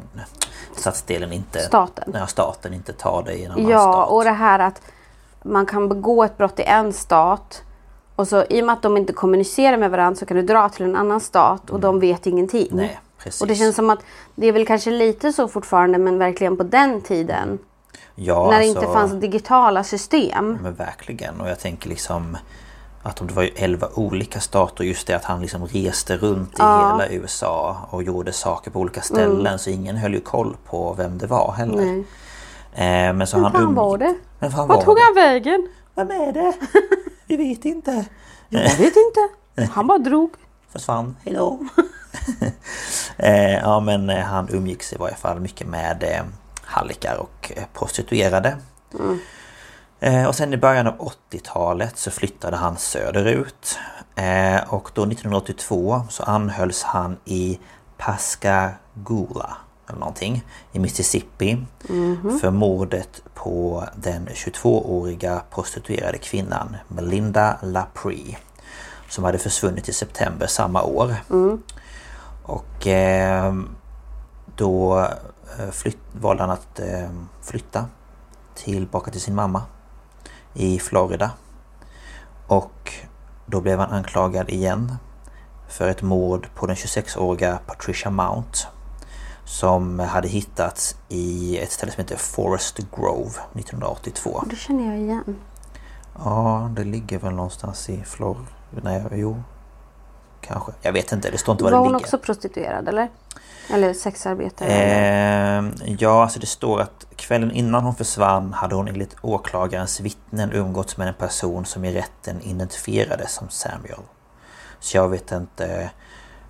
stadsdelen inte... Staten. Ja, staten inte ta dig i en annan Ja, stat. och det här att man kan begå ett brott i en stat och så i och med att de inte kommunicerar med varandra så kan du dra till en annan stat och de vet ingenting. Nej, precis. Och det känns som att det är väl kanske lite så fortfarande men verkligen på den tiden. ja, när det alltså, inte fanns digitala system. Men verkligen. Och jag tänker liksom att om det var ju 11 olika stater, just det att han liksom reste runt i hela USA och gjorde saker på olika ställen så ingen höll ju koll på vem det var heller. Mm. Nej. Eh, men så Men han umgick- var det? Men fan Vart var tog det? han vägen? Vem är det? (laughs) Vi vet inte. Jag vet inte. Han bara drog. Försvann. Hejdå. (laughs) (laughs) ja men eh, han umgicks i varje fall mycket med eh, hallickar och eh, prostituerade. Eh, och sen i början av 80-talet så flyttade han söderut. Eh, och då 1982 så anhölls han i Pascagoula eller någonting i Mississippi för mordet på den 22-åriga prostituerade kvinnan Melinda Laprie som hade försvunnit i september samma år. Och eh, då eh, flytt, valde han att eh, flytta tillbaka till sin mamma i Florida. Och då blev han anklagad igen för ett mord på den 26-åriga Patricia Mount som hade hittats i ett ställe som heter Forest Grove 1982. Det känner jag igen. Ja, det ligger väl någonstans i Florida. Nej, jo. Kanske. Jag vet inte, det står inte var, Var det hon ligger. också prostituerad eller? Eller sexarbetare? Eh, ja, alltså det står att kvällen innan hon försvann hade hon enligt åklagarens vittnen umgåtts med en person som i rätten identifierades som Samuel. Så jag vet inte...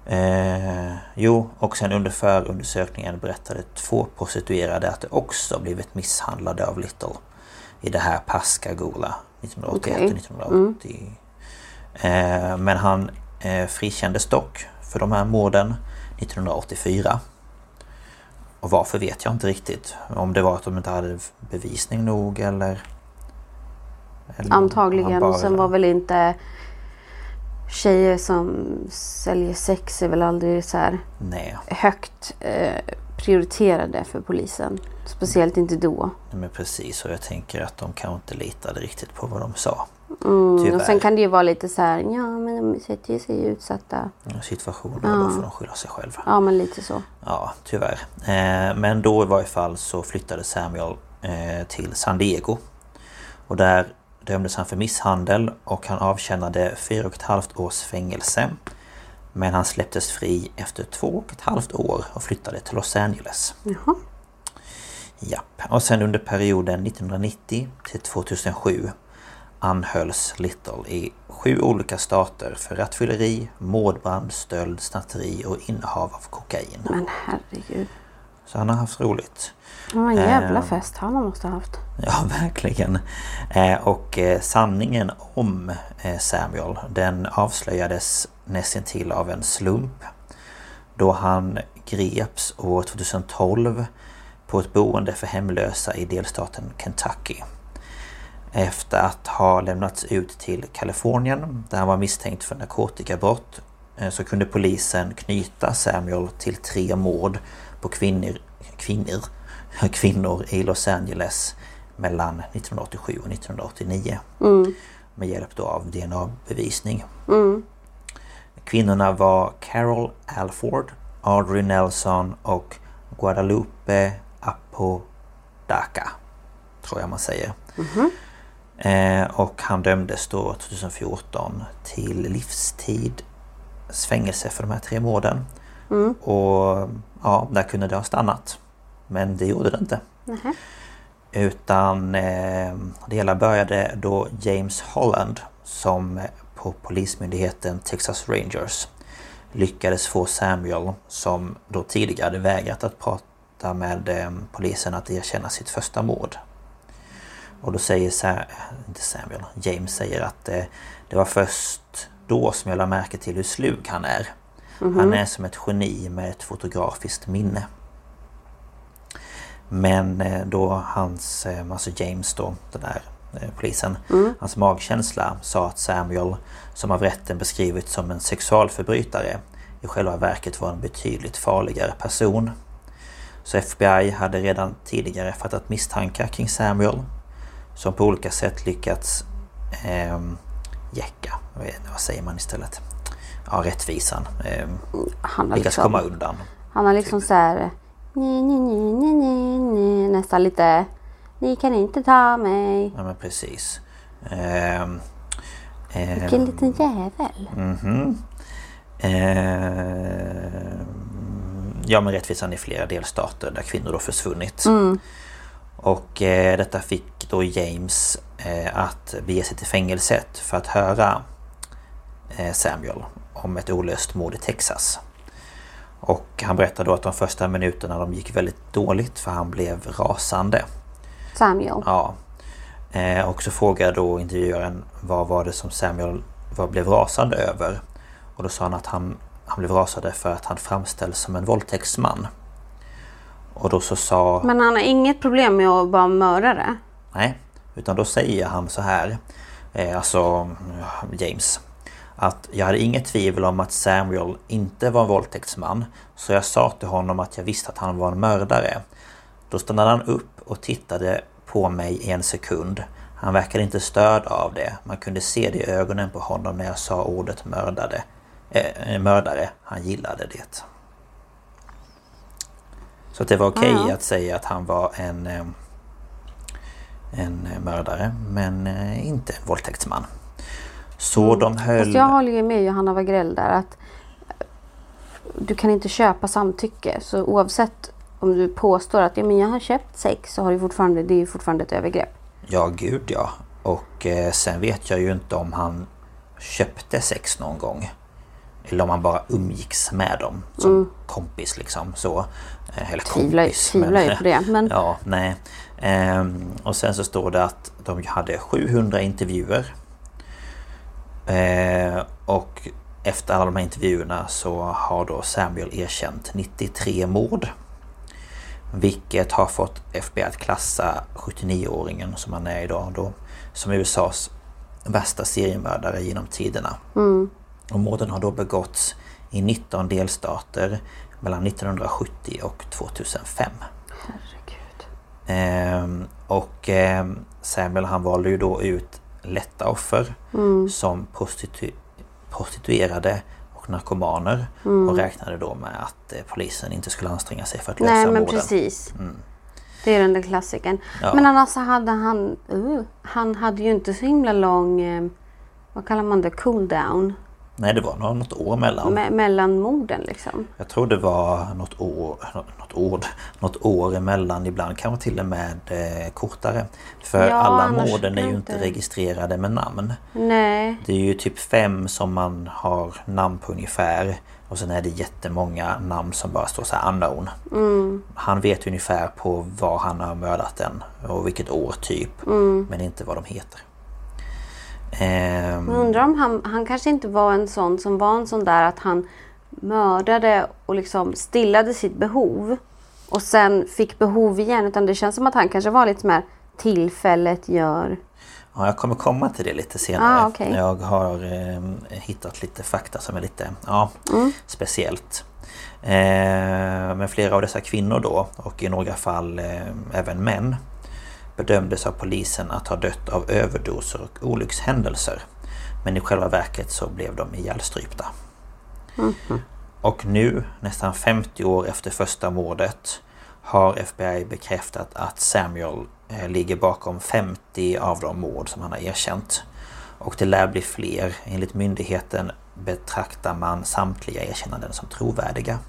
Eh, jo, och sen under förundersökningen berättade två prostituerade att de också blivit misshandlade av Little i det här Pascagoula 1981 och Okej. 1980. Eh, men han frikändes dock för de här morden 1984. Och varför vet jag inte riktigt. Om det var att de inte hade bevisning nog eller... eller Antagligen. bara- Sen var väl inte tjejer som säljer sex är väl aldrig så här Nej, högt eh, prioriterade för polisen. Speciellt inte då. men precis. Och jag tänker att de kanske inte litade riktigt på vad de sa. Mm, och sen kan det ju vara lite så här, ja men de sätter ju sig i utsatta. Situationer och då får de skylla sig själva. Ja men lite så. Ja, tyvärr. Eh, men då i varje fall så flyttade Samuel eh, till San Diego. Och där dömdes han för misshandel och han avtjänade fyra och ett halvt års fängelse. Men han släpptes fri efter två och ett halvt år och flyttade till Los Angeles. Jaha. Japp. Och sen under perioden 1990 till 2007 anhölls Little i sju olika stater för rattfylleri, mordbrand, stöld, snatteri och innehav av kokain. Men herregud. Så han har haft roligt. Det var en jävla Eh. fest han måste ha haft. Ja, (laughs) verkligen. Eh, och eh, sanningen om eh, Samuel den avslöjades nästintill av en slump. Då han greps år 2012 på ett boende för hemlösa i delstaten Kentucky. Efter att ha lämnats ut till Kalifornien där han var misstänkt för narkotikabrott eh, så kunde polisen knyta Samuel till tre mord på kvinnor, kvinnor, (laughs) kvinnor i Los Angeles mellan 1987 och 1989. Med hjälp då av DNA-bevisning. Kvinnorna var Carol Alford, Audrey Nelson och Guadalupe Apodaca. Tror jag man säger. Eh, och han dömdes då 2014 till livstid fängelse för de här tre morden. Och ja, där kunde det ha stannat. Men det gjorde det inte. Utan eh, det hela började då James Holland som på polismyndigheten Texas Rangers lyckades få Samuel som då tidigare hade vägrat att prata med eh, polisen att erkänna sitt första mord. Och då säger Sa inte Samuel, James säger att eh, det var först då som jag lade märke till hur slug han är. Han är som ett geni med ett fotografiskt minne. Men eh, då hans, eh, alltså James då, den där eh, polisen, hans magkänsla sa att Samuel, som av rätten beskrivits som en sexualförbrytare, i själva verket var en betydligt farligare person. Så FBI hade redan tidigare fattat misstankar kring Samuel, som på olika sätt lyckats eh, jäcka, vad säger man istället? Ja, rättvisan. Eh, Han har lyckats liksom, komma undan. han har liksom så här... Ni, ni, ni, ni, ni, ni, nästan lite... Ni kan inte ta mig. Ja men precis. Ehm, ehm, Vilken liten jävel. mhm. Ehm, ja men rättvisan i flera delstater där kvinnor då försvunnit. Och eh, detta fick då James eh, att bege sig till fängelset för att höra eh, Samuel om ett olöst mord i Texas. Och han berättade då att de första minuterna de gick väldigt dåligt för han blev rasande. Samuel. Ja. Eh, och så frågade då intervjuaren vad var det som Samuel var, blev rasande över? Och då sa han att han, han blev rasande för att han framställs som en våldtäktsman. Och då så sa... Men han har inget problem med att vara mördare. Nej, utan då säger han så här, eh, alltså James. Att jag hade inget tvivel om att Samuel inte var en våldtäktsman. Så jag sa till honom att jag visste att han var en mördare. Då stannade han upp och tittade på mig i en sekund. Han verkade inte störd av det. Man kunde se det i ögonen på honom när jag sa ordet mördade. Eh, mördare. Han gillade det. Så det var okej Ja. att säga att han var en eh, en eh, mördare men eh, inte en våldtäktsman. Så de höll... Fast jag håller ju med Johanna Wagrell där att eh, du kan inte köpa samtycke. Så oavsett om du påstår att ja, men jag har köpt sex så har du fortfarande, det är fortfarande ett övergrepp. Ja, gud ja. Och eh, sen vet jag ju inte om han köpte sex någon gång. Eller om han bara umgicks med dem som kompis liksom. Så. Eller Mm. Tvivlar, kompis. tvivlar ju på det. Men (laughs) Ja, nej. Ehm, och sen så står det att de hade 700 intervjuer. Eh, och efter alla de här intervjuerna så har då Samuel erkänt 93 mord. Vilket har fått FBI att klassa 79-åringen som han är idag då som USAs värsta seriemördare genom tiderna. Och morden har då begåtts i 19 delstater mellan 1970 och 2005. Ehm, och ehm, Samuel han valde ju då ut lätta offer som prostitu- prostituerade och narkomaner och räknade då med att eh, polisen inte skulle anstränga sig för att lösa Nej men morden. precis. Det är den där klassikern. Ja. Men annars så hade han, uh, han hade ju inte så himla lång, eh, vad kallar man det, cool down. Nej det var nog något år mellan. Me- mellan morden liksom. Jag tror det var något år, något ord, (laughs) något år emellan ibland kanske till och med eh, kortare. För Ja, alla morden är ju inte registrerade med namn. Nej. Det är ju typ fem som man har namn på ungefär. Och sen är det jättemånga namn som bara står så här unknown. Han vet ungefär på vad han har mördat den och vilket år typ. Men inte vad de heter. Ehm, Men undrar om han, han kanske inte var en sån som var en sån där att han mördade och liksom stillade sitt behov och sen fick behov igen. Utan det känns som att han kanske var lite mer tillfället gör. Ja, jag kommer komma till det lite senare. Ah, okej. Jag har eh, hittat lite fakta som är lite ja, Mm. speciellt. Eh, men flera av dessa kvinnor då och i några fall eh, även män bedömdes av polisen att ha dött av överdoser och olyckshändelser. Men i själva verket så blev de ihjälstrypta. Och nu, nästan 50 år efter första mordet, har FBI bekräftat att Samuel eh, ligger bakom 50 av de mord som han har erkänt. Och det lär bli fler. Enligt myndigheten betraktar man samtliga erkännanden som trovärdiga.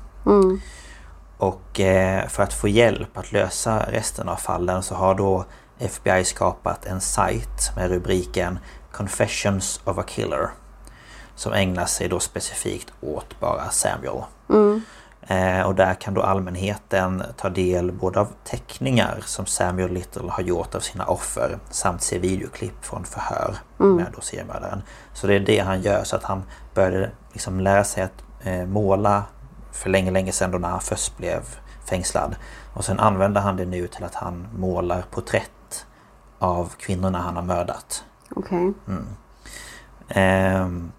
Och eh, för att få hjälp att lösa resten av fallen så har då FBI skapat en sajt med rubriken Confessions of a Killer. Som ägnar sig då specifikt åt bara Samuel. Eh, och där kan då allmänheten ta del både av teckningar som Samuel Little har gjort av sina offer samt se videoklipp från förhör med då seriemördaren. Så det är det han gör så att han började liksom lära sig att eh, måla för länge, länge sedan då när han först blev fängslad. Och sen använder han det nu till att han målar porträtt av kvinnorna han har mördat. Okej. Ehm,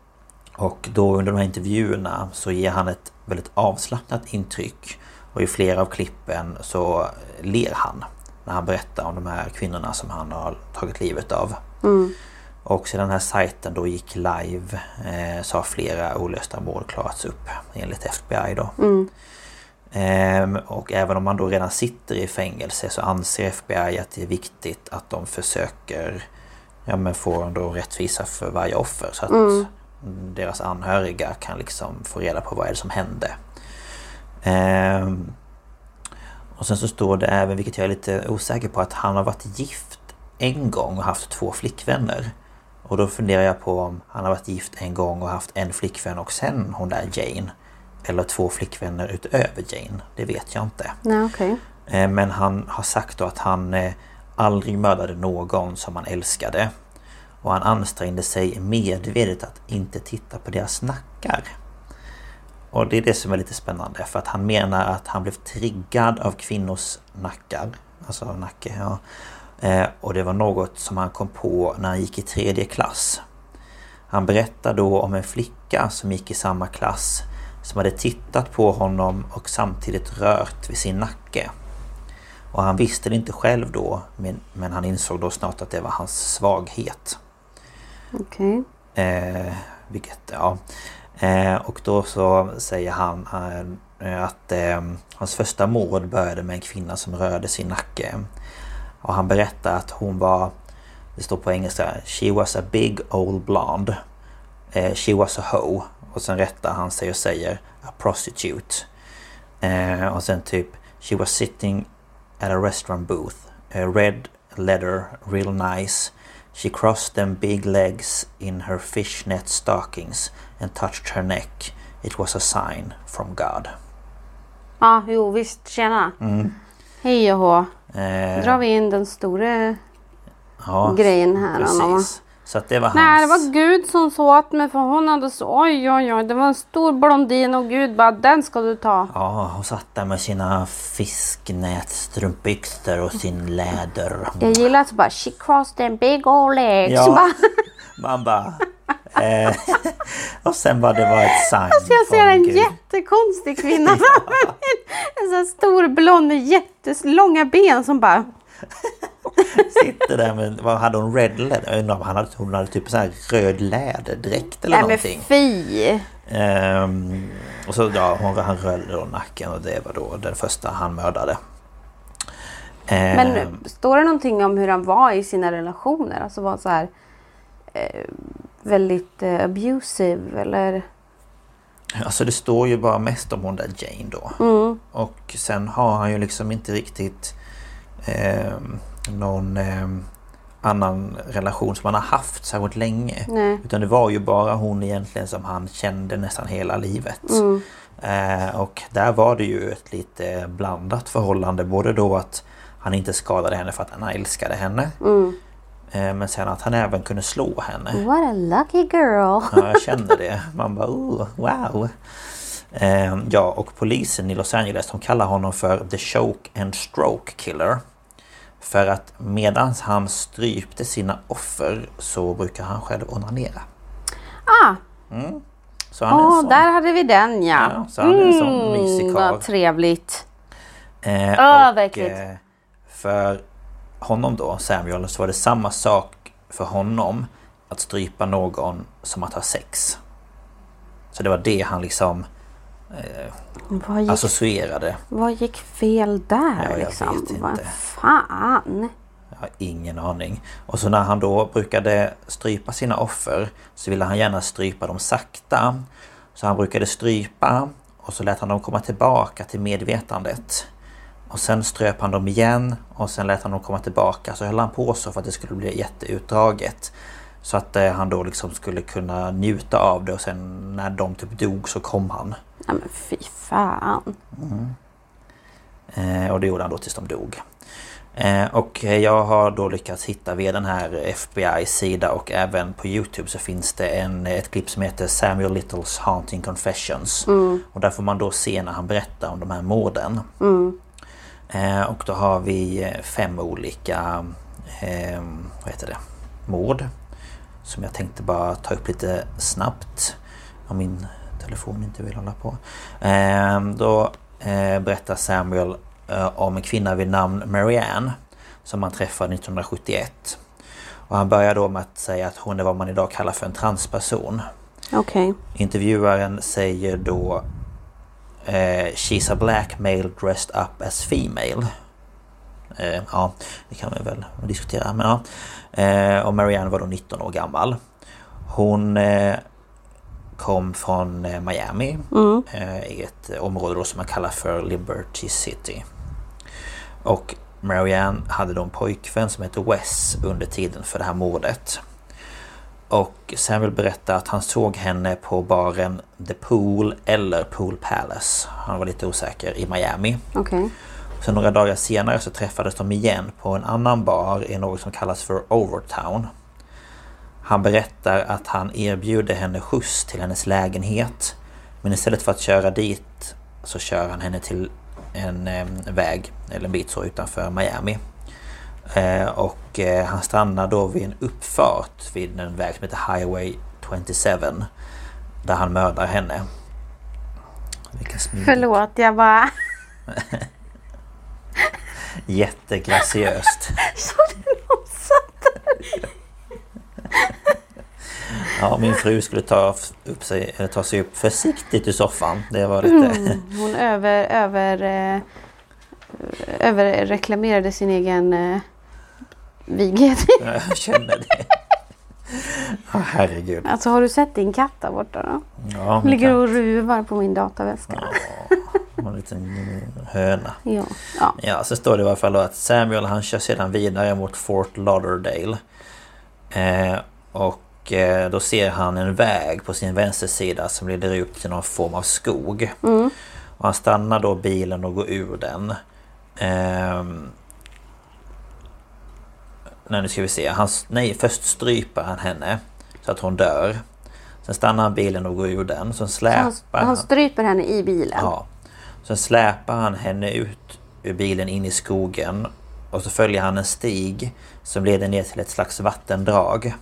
och då under de här intervjuerna så ger han ett väldigt avslappnat intryck. Och i flera av klippen så ler han när han berättar om de här kvinnorna som han har tagit livet av. Och sedan den här sajten då gick live eh, så har flera olösta mord klarats upp enligt FBI då. Ehm, och även om man då redan sitter i fängelse så anser FBI att det är viktigt att de försöker ja, men få då rättvisa för varje offer så att deras anhöriga kan liksom få reda på vad är det som hände. Ehm, och sen så står det även, vilket jag är lite osäker på, att han har varit gift en gång och haft två flickvänner. Och då funderar jag på om han har varit gift en gång och haft en flickvän och sen hon där Jane. Eller två flickvänner utöver Jane. Det vet jag inte. Nej, okej. Eh, Men han har sagt då att han eh, aldrig mördade någon som han älskade. Och han ansträngde sig medvetet att inte titta på deras nackar. Och det är det som är lite spännande för att han menar att han blev triggad av kvinnors nackar. Alltså nacke, ja. Eh, Och det var något som han kom på när han gick i tredje klass. Han berättar då om en flicka som gick i samma klass som hade tittat på honom och samtidigt rört vid sin nacke. Och han visste det inte själv då men, men han insåg då snart att det var hans svaghet. Okej. Eh, vilket, ja. Eh, och då så säger han eh, att eh, hans första mord började med en kvinna som rörde sin nacke. Och han berättar att hon var, det står på engelska, She was a big old blonde. Eh, she was a hoe. Och sen rättar han sig och säger a prostitute. Eh, och sen typ She was sitting at a restaurant booth. A red leather, real nice. She crossed them big legs in her fishnet stockings and touched her neck. It was a sign from God. Ja, jo visst. Tjena. Hej och hå. Eh, drar vi in den stora ja, grejen här. Precis. Så att det var Nej, det hans... var Gud som sa åt mig för hon hade så oj oj oj. Det var en stor blondin och Gud bara den ska du ta. Ja, hon satt där med sina fisknätstrumpbyxor och sin läder. Jag gillar att bara she crossed them big old legs. Ja. Man bara... Eh, (laughs) och sen bara det var ett sign så jag ser en Gud. jättekonstig kvinna (laughs) framför mig. En sån stor blond med jättelånga ben som bara (laughs) Sitter där med, vad hade hon? Red leather? Jag undrar om han hade, hon hade typ här röd läderdräkt eller Nej men någonting. fy. Ehm, och så ja, hon, han röjde då nacken och det var då den första han mördade. Ehm, Men står det någonting om hur han var i sina relationer? Alltså var så här eh, väldigt eh, abusive eller? Alltså det står ju bara mest om hon där Jane då. Mm. Och sen har han ju liksom inte riktigt ehm, någon ehm, annan relation som han har haft särskilt länge. Nej. Utan det var ju bara hon egentligen som han kände nästan hela livet. Mm. Eh, och där var det ju ett lite blandat förhållande. Både då att han inte skadade henne för att han älskade henne. Mm. Eh, men sen att han även kunde slå henne. What a lucky girl. Ja, jag kände det. Man bara oh, wow. Eh, ja, och polisen i Los Angeles de kallar honom för The Choke and Stroke Killer. För att medan han strypte sina offer så brukar han själv onanera. Ah, Så han sån- där hade vi den ja. Ja, så han är en sån mysig Mm, karl. vad trevligt. Eh, och, vad äckligt. eh, för honom då, Samuel, så var det samma sak för honom att strypa någon som att ha sex. Så det var det han liksom Vad gick, associerade. vad gick fel där Ja, jag liksom? vet inte. Vad fan? Jag har ingen aning. Och så när han då brukade strypa sina offer så ville han gärna strypa dem sakta. Så han brukade strypa och så lät han dem komma tillbaka till medvetandet. Och sen ströp han dem igen och sen lät han dem komma tillbaka. Så höll han på så för att det skulle bli jätteutdraget. Så att eh, han då liksom skulle kunna njuta av det och sen när de typ dog så kom han. Nej men fy fan. Eh, och det gjorde han då tills de dog. Eh, och jag har då lyckats hitta via den här FBI's sida och även på Youtube så finns det en, ett klipp som heter Samuel Littles Haunting Confessions. Och där får man då se när han berättar om de här morden. Eh, och då har vi eh, fem olika eh, vad heter det? mord. Som jag tänkte bara ta upp lite snabbt. Om min telefon inte vill hålla på. Eh, då eh, berättar Samuel eh, om en kvinna vid namn Marianne. Som han träffade 1971. Och han börjar då med att säga att hon är vad man idag kallar för en transperson. Okej. Intervjuaren säger då eh, She's a black male dressed up as female. Eh, ja, det kan vi väl diskutera. Men ja. eh, och Marianne var då 19 år gammal. Hon eh, kom från eh, Miami. Eh, I ett område då som man kallar för Liberty City. Och Marianne hade då en pojkvän som hette Wes under tiden för det här mordet. Och Samuel berättar att han såg henne på baren The Pool eller Pool Palace. Han var lite osäker i Miami. Okej. Sen några dagar senare så träffades de igen på en annan bar i något som kallas för Overtown. Han berättar att han erbjuder henne skjuts till hennes lägenhet. Men istället för att köra dit så kör han henne till en eh, väg, eller en bit så utanför Miami. Eh, och eh, han stannar då vid en uppfart vid en väg som heter Highway 27. Där han mördar henne. Vilken Förlåt, jag bara... (laughs) Jättegraciöst. (laughs) Du någon satt? Ja, min fru skulle ta upp sig, eller ta sig upp försiktigt ur soffan. Det var lite... Hon över... över eh, överreklamerade sin egen eh, vighet. (laughs) Jag känner det. Ja, herregud. Alltså har du sett din katt där borta då? Ja, Hon ligger kan- och ruvar på min dataväska. har en liten höna. Ja. ja. Ja, så står det i alla fall då att Samuel han kör sedan vidare mot Fort Lauderdale. Eh, och eh, då ser han en väg på sin vänstersida som leder ut till någon form av skog. Och han stannar då bilen och går ur den. Ehm, nej, nu ska vi se. Han, nej, först stryper han henne så att hon dör. Sen stannar han bilen och går ur den. Sen släpar Han, han stryper henne i bilen. Ja. Sen släpar han henne ut ur bilen in i skogen. Och så följer han en stig som leder ner till ett slags vattendrag.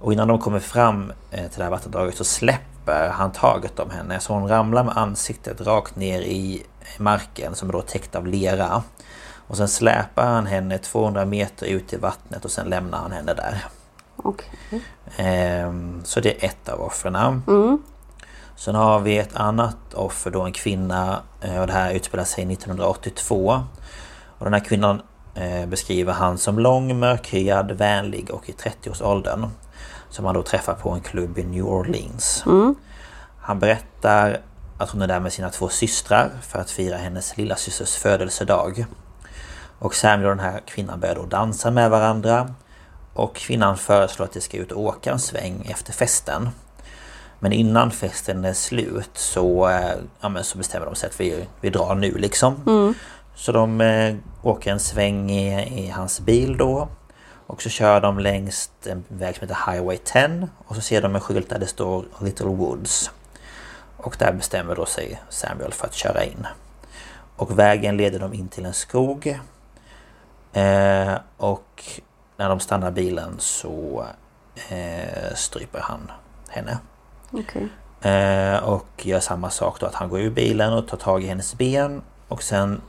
Och innan de kommer fram eh, till det här vattendraget så släpper han taget om henne. Så hon ramlar med ansiktet rakt ner i marken som är då täckt av lera. Och sen släpar han henne 200 meter ut i vattnet och sen lämnar han henne där. Okej. Ehm, Så det är ett av offren. Sen har vi ett annat offer då, en kvinna. eh, Och det här utspelar sig 1982. Och den här kvinnan eh, beskriver han som lång, mörkhyad, vänlig och i 30-årsåldern. Som han då träffar på en klubb i New Orleans. Han berättar att hon är där med sina två systrar för att fira hennes lilla systers födelsedag. Och Samuel och den här kvinnan börjar då dansa med varandra. Och kvinnan föreslår att de ska ut och åka en sväng efter festen. Men innan festen är slut så, eh, ja, men så bestämmer de sig att vi, vi drar nu liksom. Så de eh, åker en sväng i, i hans bil då. Och så kör de längs en väg som heter Highway 10. Och så ser de en skylt där det står Little Woods. Och där bestämmer då sig Samuel för att köra in. Och vägen leder dem in till en skog. Eh, och när de stannar bilen så eh, stryper han henne. Okej. Eh, och gör samma sak då att han går ur bilen och tar tag i hennes ben och sen...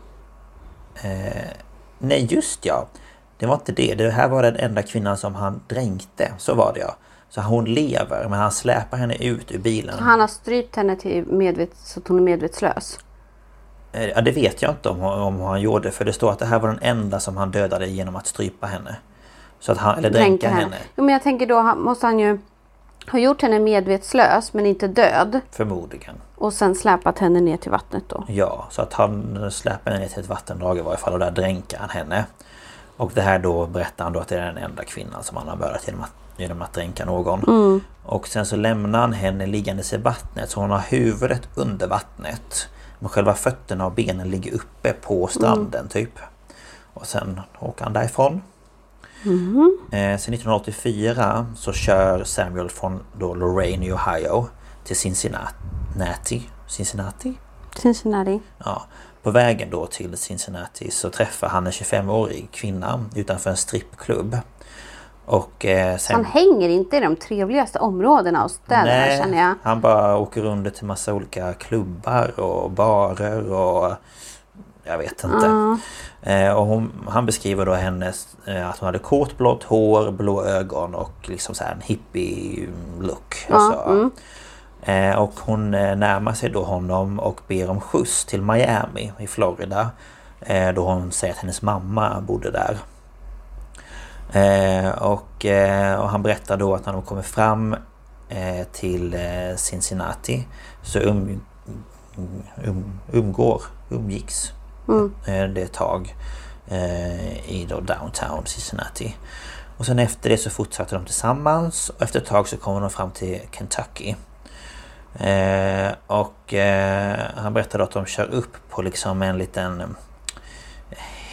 Eh, nej just ja! Det var inte det. Det här var den enda kvinnan som han dränkte. Så var det ja. Så hon lever men han släpar henne ut ur bilen. Han har strypt henne till medvet, så att hon är medvetslös. Eh, Ja, det vet jag inte om, om han gjorde för det står att det här var den enda som han dödade genom att strypa henne. Så att han, eller dränka henne. Jo, men jag tänker då måste han ju ha gjort henne medvetslös men inte död. Förmodligen. Och sen släpat henne ner till vattnet då. Ja, så att han släpper henne ner till ett vattendrag i varje fall och där dränker han henne. Och det här då berättar han då att det är den enda kvinnan som han har mördat genom att, genom att dränka någon. Och sen så lämnar han henne liggandes i vattnet så hon har huvudet under vattnet. Men själva fötterna och benen ligger uppe på stranden typ. Och sen åker han därifrån. Eh, sen 1984 så kör Samuel från då Lorraine i Ohio till Cincinnati. Cincinnati? Cincinnati. Ja, på vägen då till Cincinnati så träffar han en 25-årig kvinna utanför en strippklubb. Och eh, sen... Han hänger inte i de trevligaste områdena och städerna känner jag. han bara åker runt till massa olika klubbar och barer och jag vet inte. Eh, och hon, han beskriver då hennes eh, att hon hade kort blått hår, blå ögon och liksom så här en hippie look. Alltså, Eh, och hon eh, närmar sig då honom och ber om skjuts till Miami i Florida. Eh, då hon säger att hennes mamma bodde där. Eh, och, eh, och han berättar då att när de kommer fram eh, till Cincinnati så um, um, umgår, umgicks eh, det ett tag i då downtown Cincinnati. Och sen efter det så fortsatte de tillsammans och efter ett tag så kommer de fram till Kentucky. Eh, och eh, han berättade att de kör upp på liksom en liten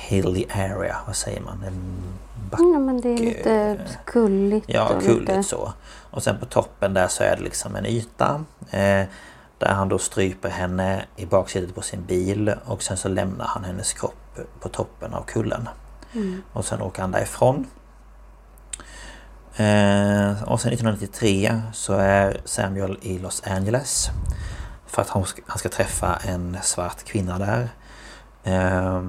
hilly area, vad säger man? En back, Ja, men det är lite kulligt. Ja, kulligt lite... så. Och sen på toppen där så är det liksom en yta. Eh, där han då stryper henne i baksätet på sin bil och sen så lämnar han hennes kropp på toppen av kullen. Och sen åker han därifrån. Eh, och sen 1993 så är Samuel i Los Angeles. För att han ska, han ska träffa en svart kvinna där. Eh,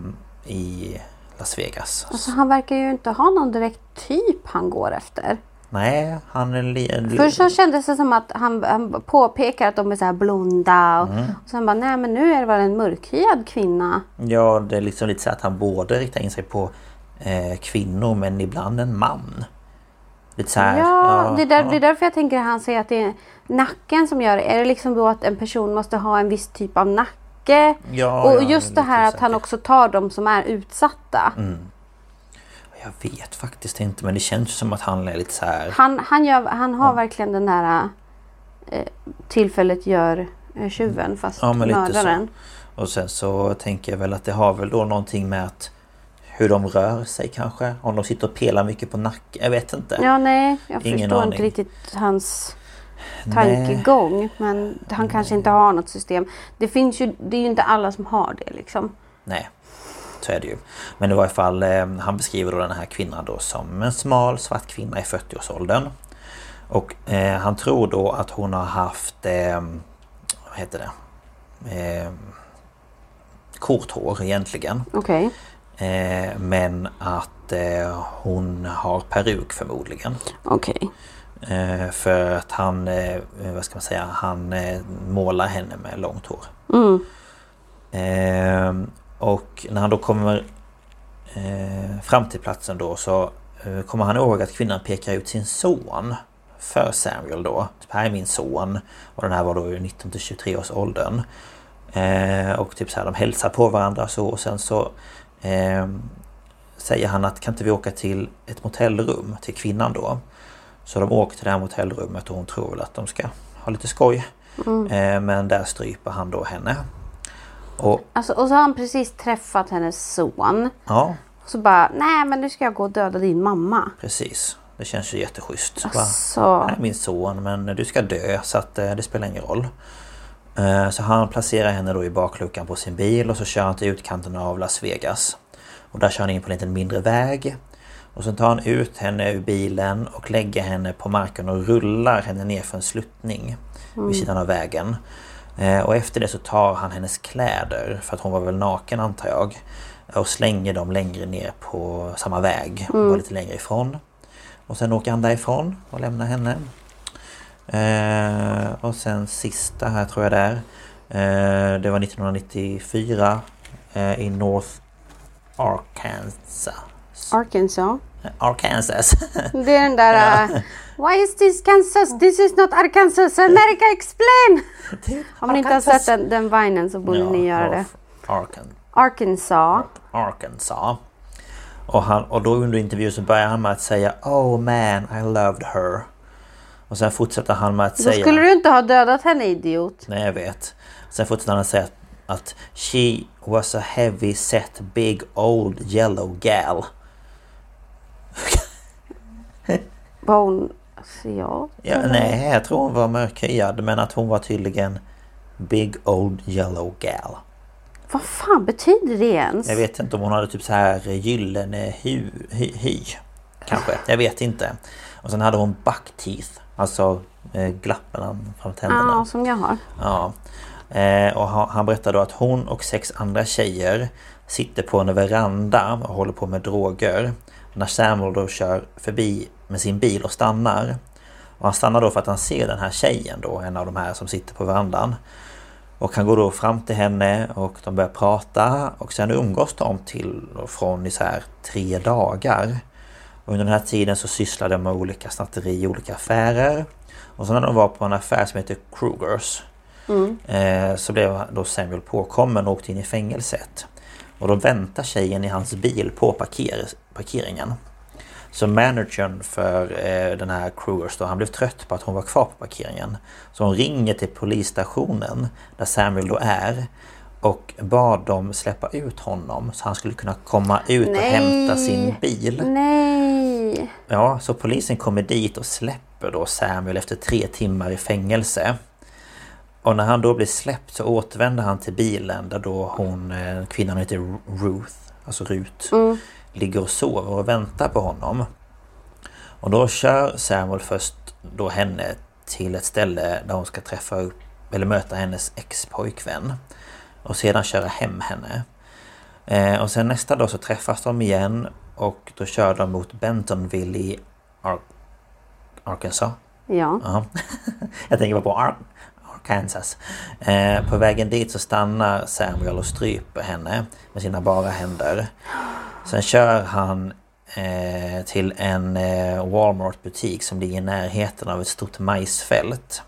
I Las Vegas. Alltså han verkar ju inte ha någon direkt typ han går efter. Nej, han är li-. Först så kändes det som att han, han påpekar att de är så här blonda. Och, Mm. och sen bara, nej men nu är det väl en mörkhyad kvinna. Ja, det är liksom lite så att han borde rikta in sig på eh, kvinnor men ibland en man. Lite så här, Ja, det, är där, ja. det är därför jag tänker att han säger att det är nacken som gör det. Är det liksom då att en person måste ha en viss typ av nacke? Ja, och ja, just det här att han också tar de som är utsatta. Jag vet faktiskt inte men det känns som att han är lite så här... Han, han, gör, han har verkligen den där eh, tillfället gör eh, tjuven fast Ja men mördaren. så. Och sen så tänker jag väl att det har väl då någonting med att hur de rör sig kanske. Om de sitter och pelar mycket på nacken. Jag vet inte. Ja, nej, jag Ingen förstår aning. inte riktigt hans tankegång. Men han kanske inte har något system. Det finns ju, det är ju inte alla som har det liksom. Nej, så är det ju. Men i varje fall, eh, han beskriver då den här kvinnan då som en smal svart kvinna i 40-årsåldern. Och eh, han tror då att hon har haft, eh, vad heter det? Eh, kort hår egentligen. Okej. Eh, men att eh, hon har peruk förmodligen. Okej. Eh, för att han, eh, vad ska man säga, han eh, målar henne med långt hår. Eh, och när han då kommer eh, fram till platsen då så eh, kommer han ihåg att kvinnan pekar ut sin son för Samuel då. Typ här är min son. Och den här var då i 19 till 23 års åldern. Eh, och typ så här, de hälsar på varandra så och sen så eh, säger han att kan inte vi åka till ett motellrum till kvinnan då. Så de åker till det här motellrummet och hon tror väl att de ska ha lite skoj. Eh, men där stryper han då henne. Och Alltså, och så har han precis träffat hennes son. ja, Och så bara, nej men nu ska jag gå och döda din mamma. precis. Det känns ju jätteschysst. Alltså, är min son men du ska dö så att eh, det spelar ingen roll. Eh, Så han placerar henne då i bakluckan på sin bil och så kör han till utkanten av Las Vegas. Och där kör han in på en liten mindre väg. Och sen tar han ut henne ur bilen och lägger henne på marken och rullar henne ner för en sluttning vid sidan av vägen. Eh, Och efter det så tar han hennes kläder, för att hon var väl naken antar jag. Och slänger dem längre ner på samma väg, och bara lite längre ifrån. Och sen åker han därifrån och lämnar henne. Eh, och sen sista här tror jag det är. Eh, det var 1994 eh, i North Arkansas. Arkansas. Arkansas. (laughs) Det är den där... uh, Why is this Kansas? This is not Arkansas. America explain! (laughs) Om ni inte har sett den, den vinen så borde ni göra det. Arkan- Arkansas. Arkansas. Och, han, och då under intervjun så börjar han med att säga Oh man, I loved her. Och sen fortsätter han med att Då säga... skulle du inte ha dödat henne idiot. Nej jag vet. Sen fortsätter han att säga att She was a heavy set big old yellow gal. Var hon asiat? Ja, nej, jag tror hon var mörkhyad men att hon var tydligen Big old yellow gal. Vad fan betyder det ens? Jag vet inte om hon hade typ så här gyllene hy, hy, hy. Kanske, jag vet inte. Och sen hade hon buck teeth. Alltså eh, glapp mellan framtänderna. Ja, som jag har. Ja. Eh, och han, berättar då att hon och sex andra tjejer sitter på en veranda och håller på med droger. När Samuel då kör förbi med sin bil och stannar. Och han stannar då för att han ser den här tjejen då, en av de här som sitter på verandan. Och han går då fram till henne och de börjar prata och sen umgås de till och från i så här tre dagar. Och under den här tiden så sysslar de med olika snatteri i olika affärer. Och sen när de var på en affär som heter Krugers eh, så blev då Samuel påkommen och åkte in i fängelset. Och då väntar tjejen i hans bil på parker parkeringen. Så managern för eh, den här Krugers då, han blev trött på att hon var kvar på parkeringen. Så hon ringer till polisstationen där Samuel då är och bad dem släppa ut honom så han skulle kunna komma ut och Nej. hämta sin bil. Nej! Ja, så polisen kommer dit och släpper då Samuel efter tre timmar i fängelse. Och när han då blir släppt så återvänder han till bilen där då hon, eh, kvinnan heter Ruth, alltså Rut, ligger och sover och väntar på honom. Och då kör Samuel först då henne till ett ställe där hon ska träffa upp, eller möta hennes ex-pojkvän. Och sedan köra hem henne. Eh, och sen nästa dag så träffas de igen och då kör de mot Bentonville i Ar- Arkansas. Ja. Ja. (laughs) Jag tänker på Ar- Arkansas. Eh, på vägen dit så stannar Samuel och stryper henne med sina bara händer. Sen kör han eh, till en eh, Walmart butik som ligger i närheten av ett stort majsfält.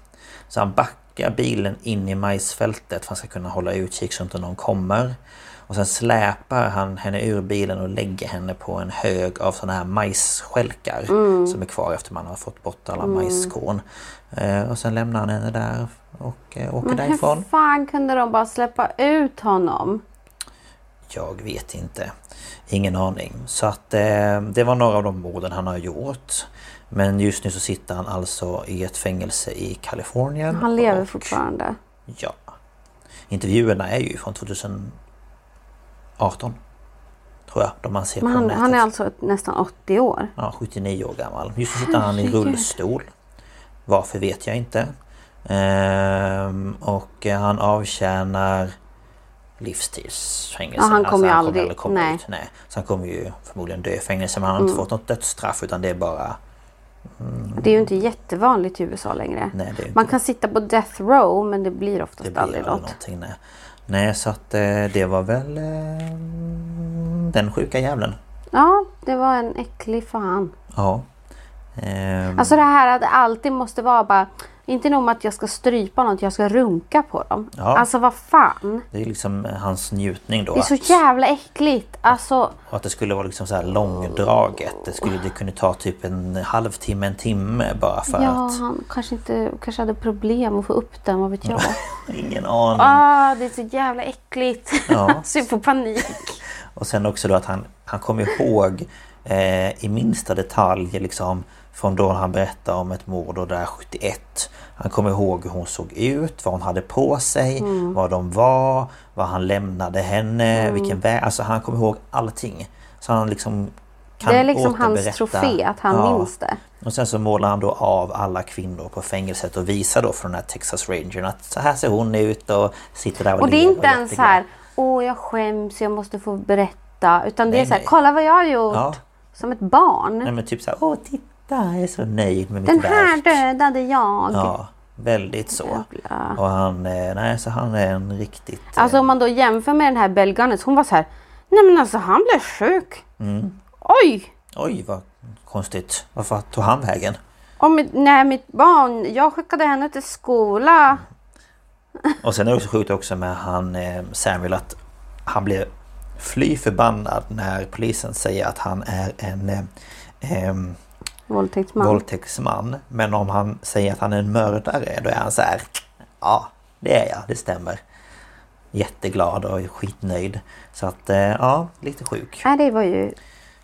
Så han backar bilen in i majsfältet för att han ska kunna hålla utkik så inte någon kommer. Och sen släpar han henne ur bilen och lägger henne på en hög av sådana här majsskälkar som är kvar efter man har fått bort alla majskorn. Eh, och sen lämnar han henne där och eh, åker Men därifrån. hur fan kunde de bara släppa ut honom? Jag vet inte. Ingen aning. Så att eh, det var några av de morden han har gjort. Men just nu så sitter han alltså i ett fängelse i Kalifornien. Han lever och- fortfarande. Ja. Intervjuerna är ju från 2018. Tror jag. De man ser Men på han, nätet. han är alltså nästan 80 år. Ja, 79 år gammal. Just nu sitter han i rullstol. Varför vet jag inte. Ehm, och han avtjänar livstidsfängelse. Ja, han kommer ju han aldrig- komma nej. Mm. Ut. nej. Så han kommer ju förmodligen dö i fängelse. Men han har inte fått något dödsstraff utan det är bara... Det är ju inte jättevanligt i USA längre. Nej, ju Man inte- kan sitta på death row men det blir oftast Det blir aldrig aldrig något. någonting. Nej. nej, så att eh, det var väl eh, den sjuka jävlen. Ja, det var en äcklig fan. Ja. Ehm, Alltså det här att det alltid måste vara bara inte nog med att jag ska strypa något, jag ska runka på dem. Ja. Alltså vad fan. det är liksom hans njutning då. Det är så jävla äckligt. Alltså, Och att det skulle vara liksom så här långdraget. Det skulle det kunde ta typ en halvtimme, en timme bara för ja, att... han kanske inte kanske hade problem att få upp den, vad vet jag. (laughs) Ingen aning. Ah, det är så jävla äckligt. Ja. (laughs) så jag får panik. Och sen också då att han, han kommer ihåg eh, i minsta detalj liksom från då han berättar om ett mord och där 71. Han kommer ihåg hur hon såg ut, vad hon hade på sig, Mm. vad de var, vad han lämnade henne, vilken väg. Alltså han kommer ihåg allting. Så han liksom kan Det är liksom hans trofé att han Ja. minns det. Och sen så målar han då av alla kvinnor på fängelset och visar då från den här Texas Rangern att så här ser hon ut och sitter där och, Och det är inte ens så här, åh jag skäms, jag måste få berätta. Utan det Nej, är så här, nej. kolla vad jag har gjort. Ja. Som ett barn. Nej men typ så här, åh titta jag är så nöjd med mitt Den här verk. dödade jag. Ja, väldigt så. Jävla. Och han, eh, nej så han är en riktigt... eh, Alltså om man då jämför med den här Belganes, hon var så här, nej men alltså han blev sjuk. Mm. Oj! Oj vad konstigt. Varför tog han vägen? Och mitt, nej, mitt barn, jag skickade henne till skola. (laughs) Och sen är det också sjukt också med han eh, Samuel att han blir fly förbannad när polisen säger att han är en eh, Våldtäktsman. våldtäktsman. Men om han säger att han är en mördare då är han så här. Ja, det är jag, det stämmer. Jätteglad och skitnöjd. Så att eh, ja, lite sjuk. Nej, det var ju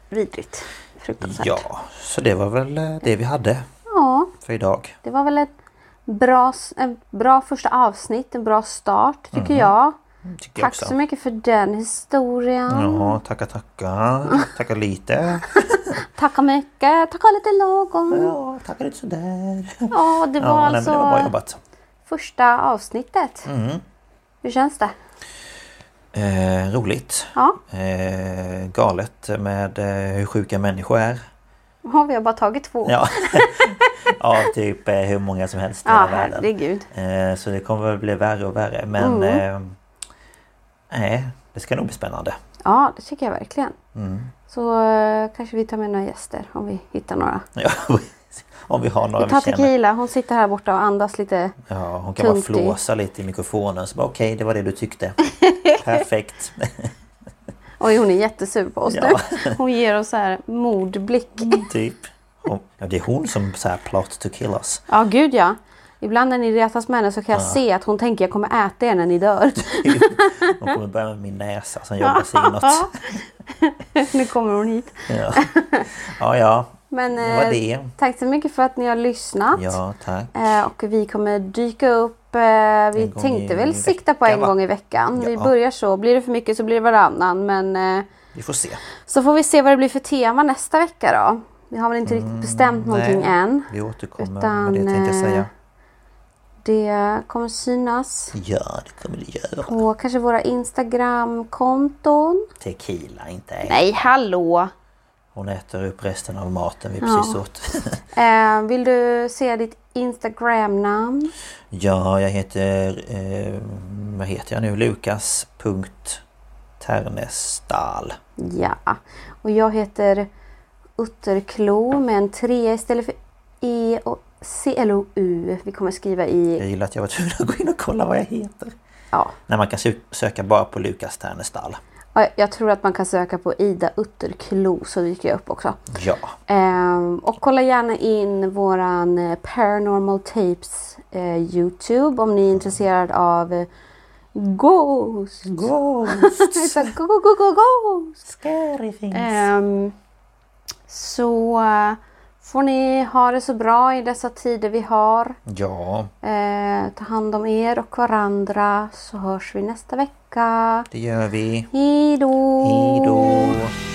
vidrigt. Fruktansvärt. Ja, så det var väl eh, det vi hade ja, för idag. det var väl ett bra, en bra första avsnitt, en bra start tycker Mhm. jag. Jag Tack så mycket för den historien. Ja, tackar tackar. (laughs) Tackar lite. (laughs) Tacka mycket, tacka lite lagom. Ja, tackar lite sådär. Ja, det var Ja, nej, alltså det var bra jobbat. första avsnittet. Mm. Hur känns det? Eh, roligt. Ja. Eh, galet med eh, hur sjuka människor är. Ja, vi har bara tagit två. Ja, (laughs) ja typ eh, hur många som helst i Ja, världen. herregud. Eh, så det kommer väl bli värre och värre. Men Mm. Nej, det ska nog bli spännande. Ja, det tycker jag verkligen. Mm. Så eh, kanske vi tar med några gäster om vi hittar några. Ja, (laughs) om vi har några Vi tar känner. tequila, hon sitter här borta och andas lite. Ja, hon kan bara tungt i. flåsa lite i mikrofonen. Så bara, Okej, det var det du tyckte. (laughs) Perfekt. (laughs) Oj, hon är jättesur på oss Ja. nu. Hon ger oss så här mordblick. typ. Hon, ja, det är hon som så här plot to kill us. Ja, gud ja. Ibland när ni retas med henne så kan jag se att hon tänker jag kommer äta er när ni dör. (laughs) Hon kommer börja med min näsa som jobbar sig inåt. (laughs) nu kommer hon hit. Ja, ja. ja. Men Det var eh, det. tack så mycket för att ni har lyssnat. Ja, tack. Eh, och vi kommer dyka upp. Eh, vi tänkte väl sikta på en va? gång i veckan. Vi Ja. börjar så. Blir det för mycket så blir det varannan. Men Vi får se. så får vi se vad det blir för tema nästa vecka då. Vi har väl inte riktigt bestämt någonting Mm, nej. än. Vi återkommer Utan, med det tänkte jag säga. Det kommer synas Ja, det kommer det göra. på kanske våra Instagram-konton. Tequila, inte ägg. Nej, hallå! Hon äter upp resten av maten vi Ja. precis åt. (laughs) Eh, vill du säga ditt Instagram-namn? ja, jag heter... Eh, vad heter jag nu? Lukas.Ternestal. Ja. Och jag heter Utterklo med en 3 istället för E och C-L-O-U. Vi kommer skriva i... Jag gillar att jag var tvungen att gå in och kolla vad jag heter. Ja. Nej, man kan sö- söka bara på Lukas Ternestal. Ja, Jag tror att man kan söka på Ida Utterklo så dyker jag upp också. Ja. Ehm, och kolla gärna in våran eh, Paranormal Tapes eh, Youtube om ni är intresserad av eh, Ghost. Ghost! (laughs) Så, go, go, go, go, ghost! Scary things. Ehm, så får ni ha det så bra i dessa tider vi har. Ja, Eh, ta hand om er och varandra så hörs vi nästa vecka. det gör vi. Hej då! Hej då!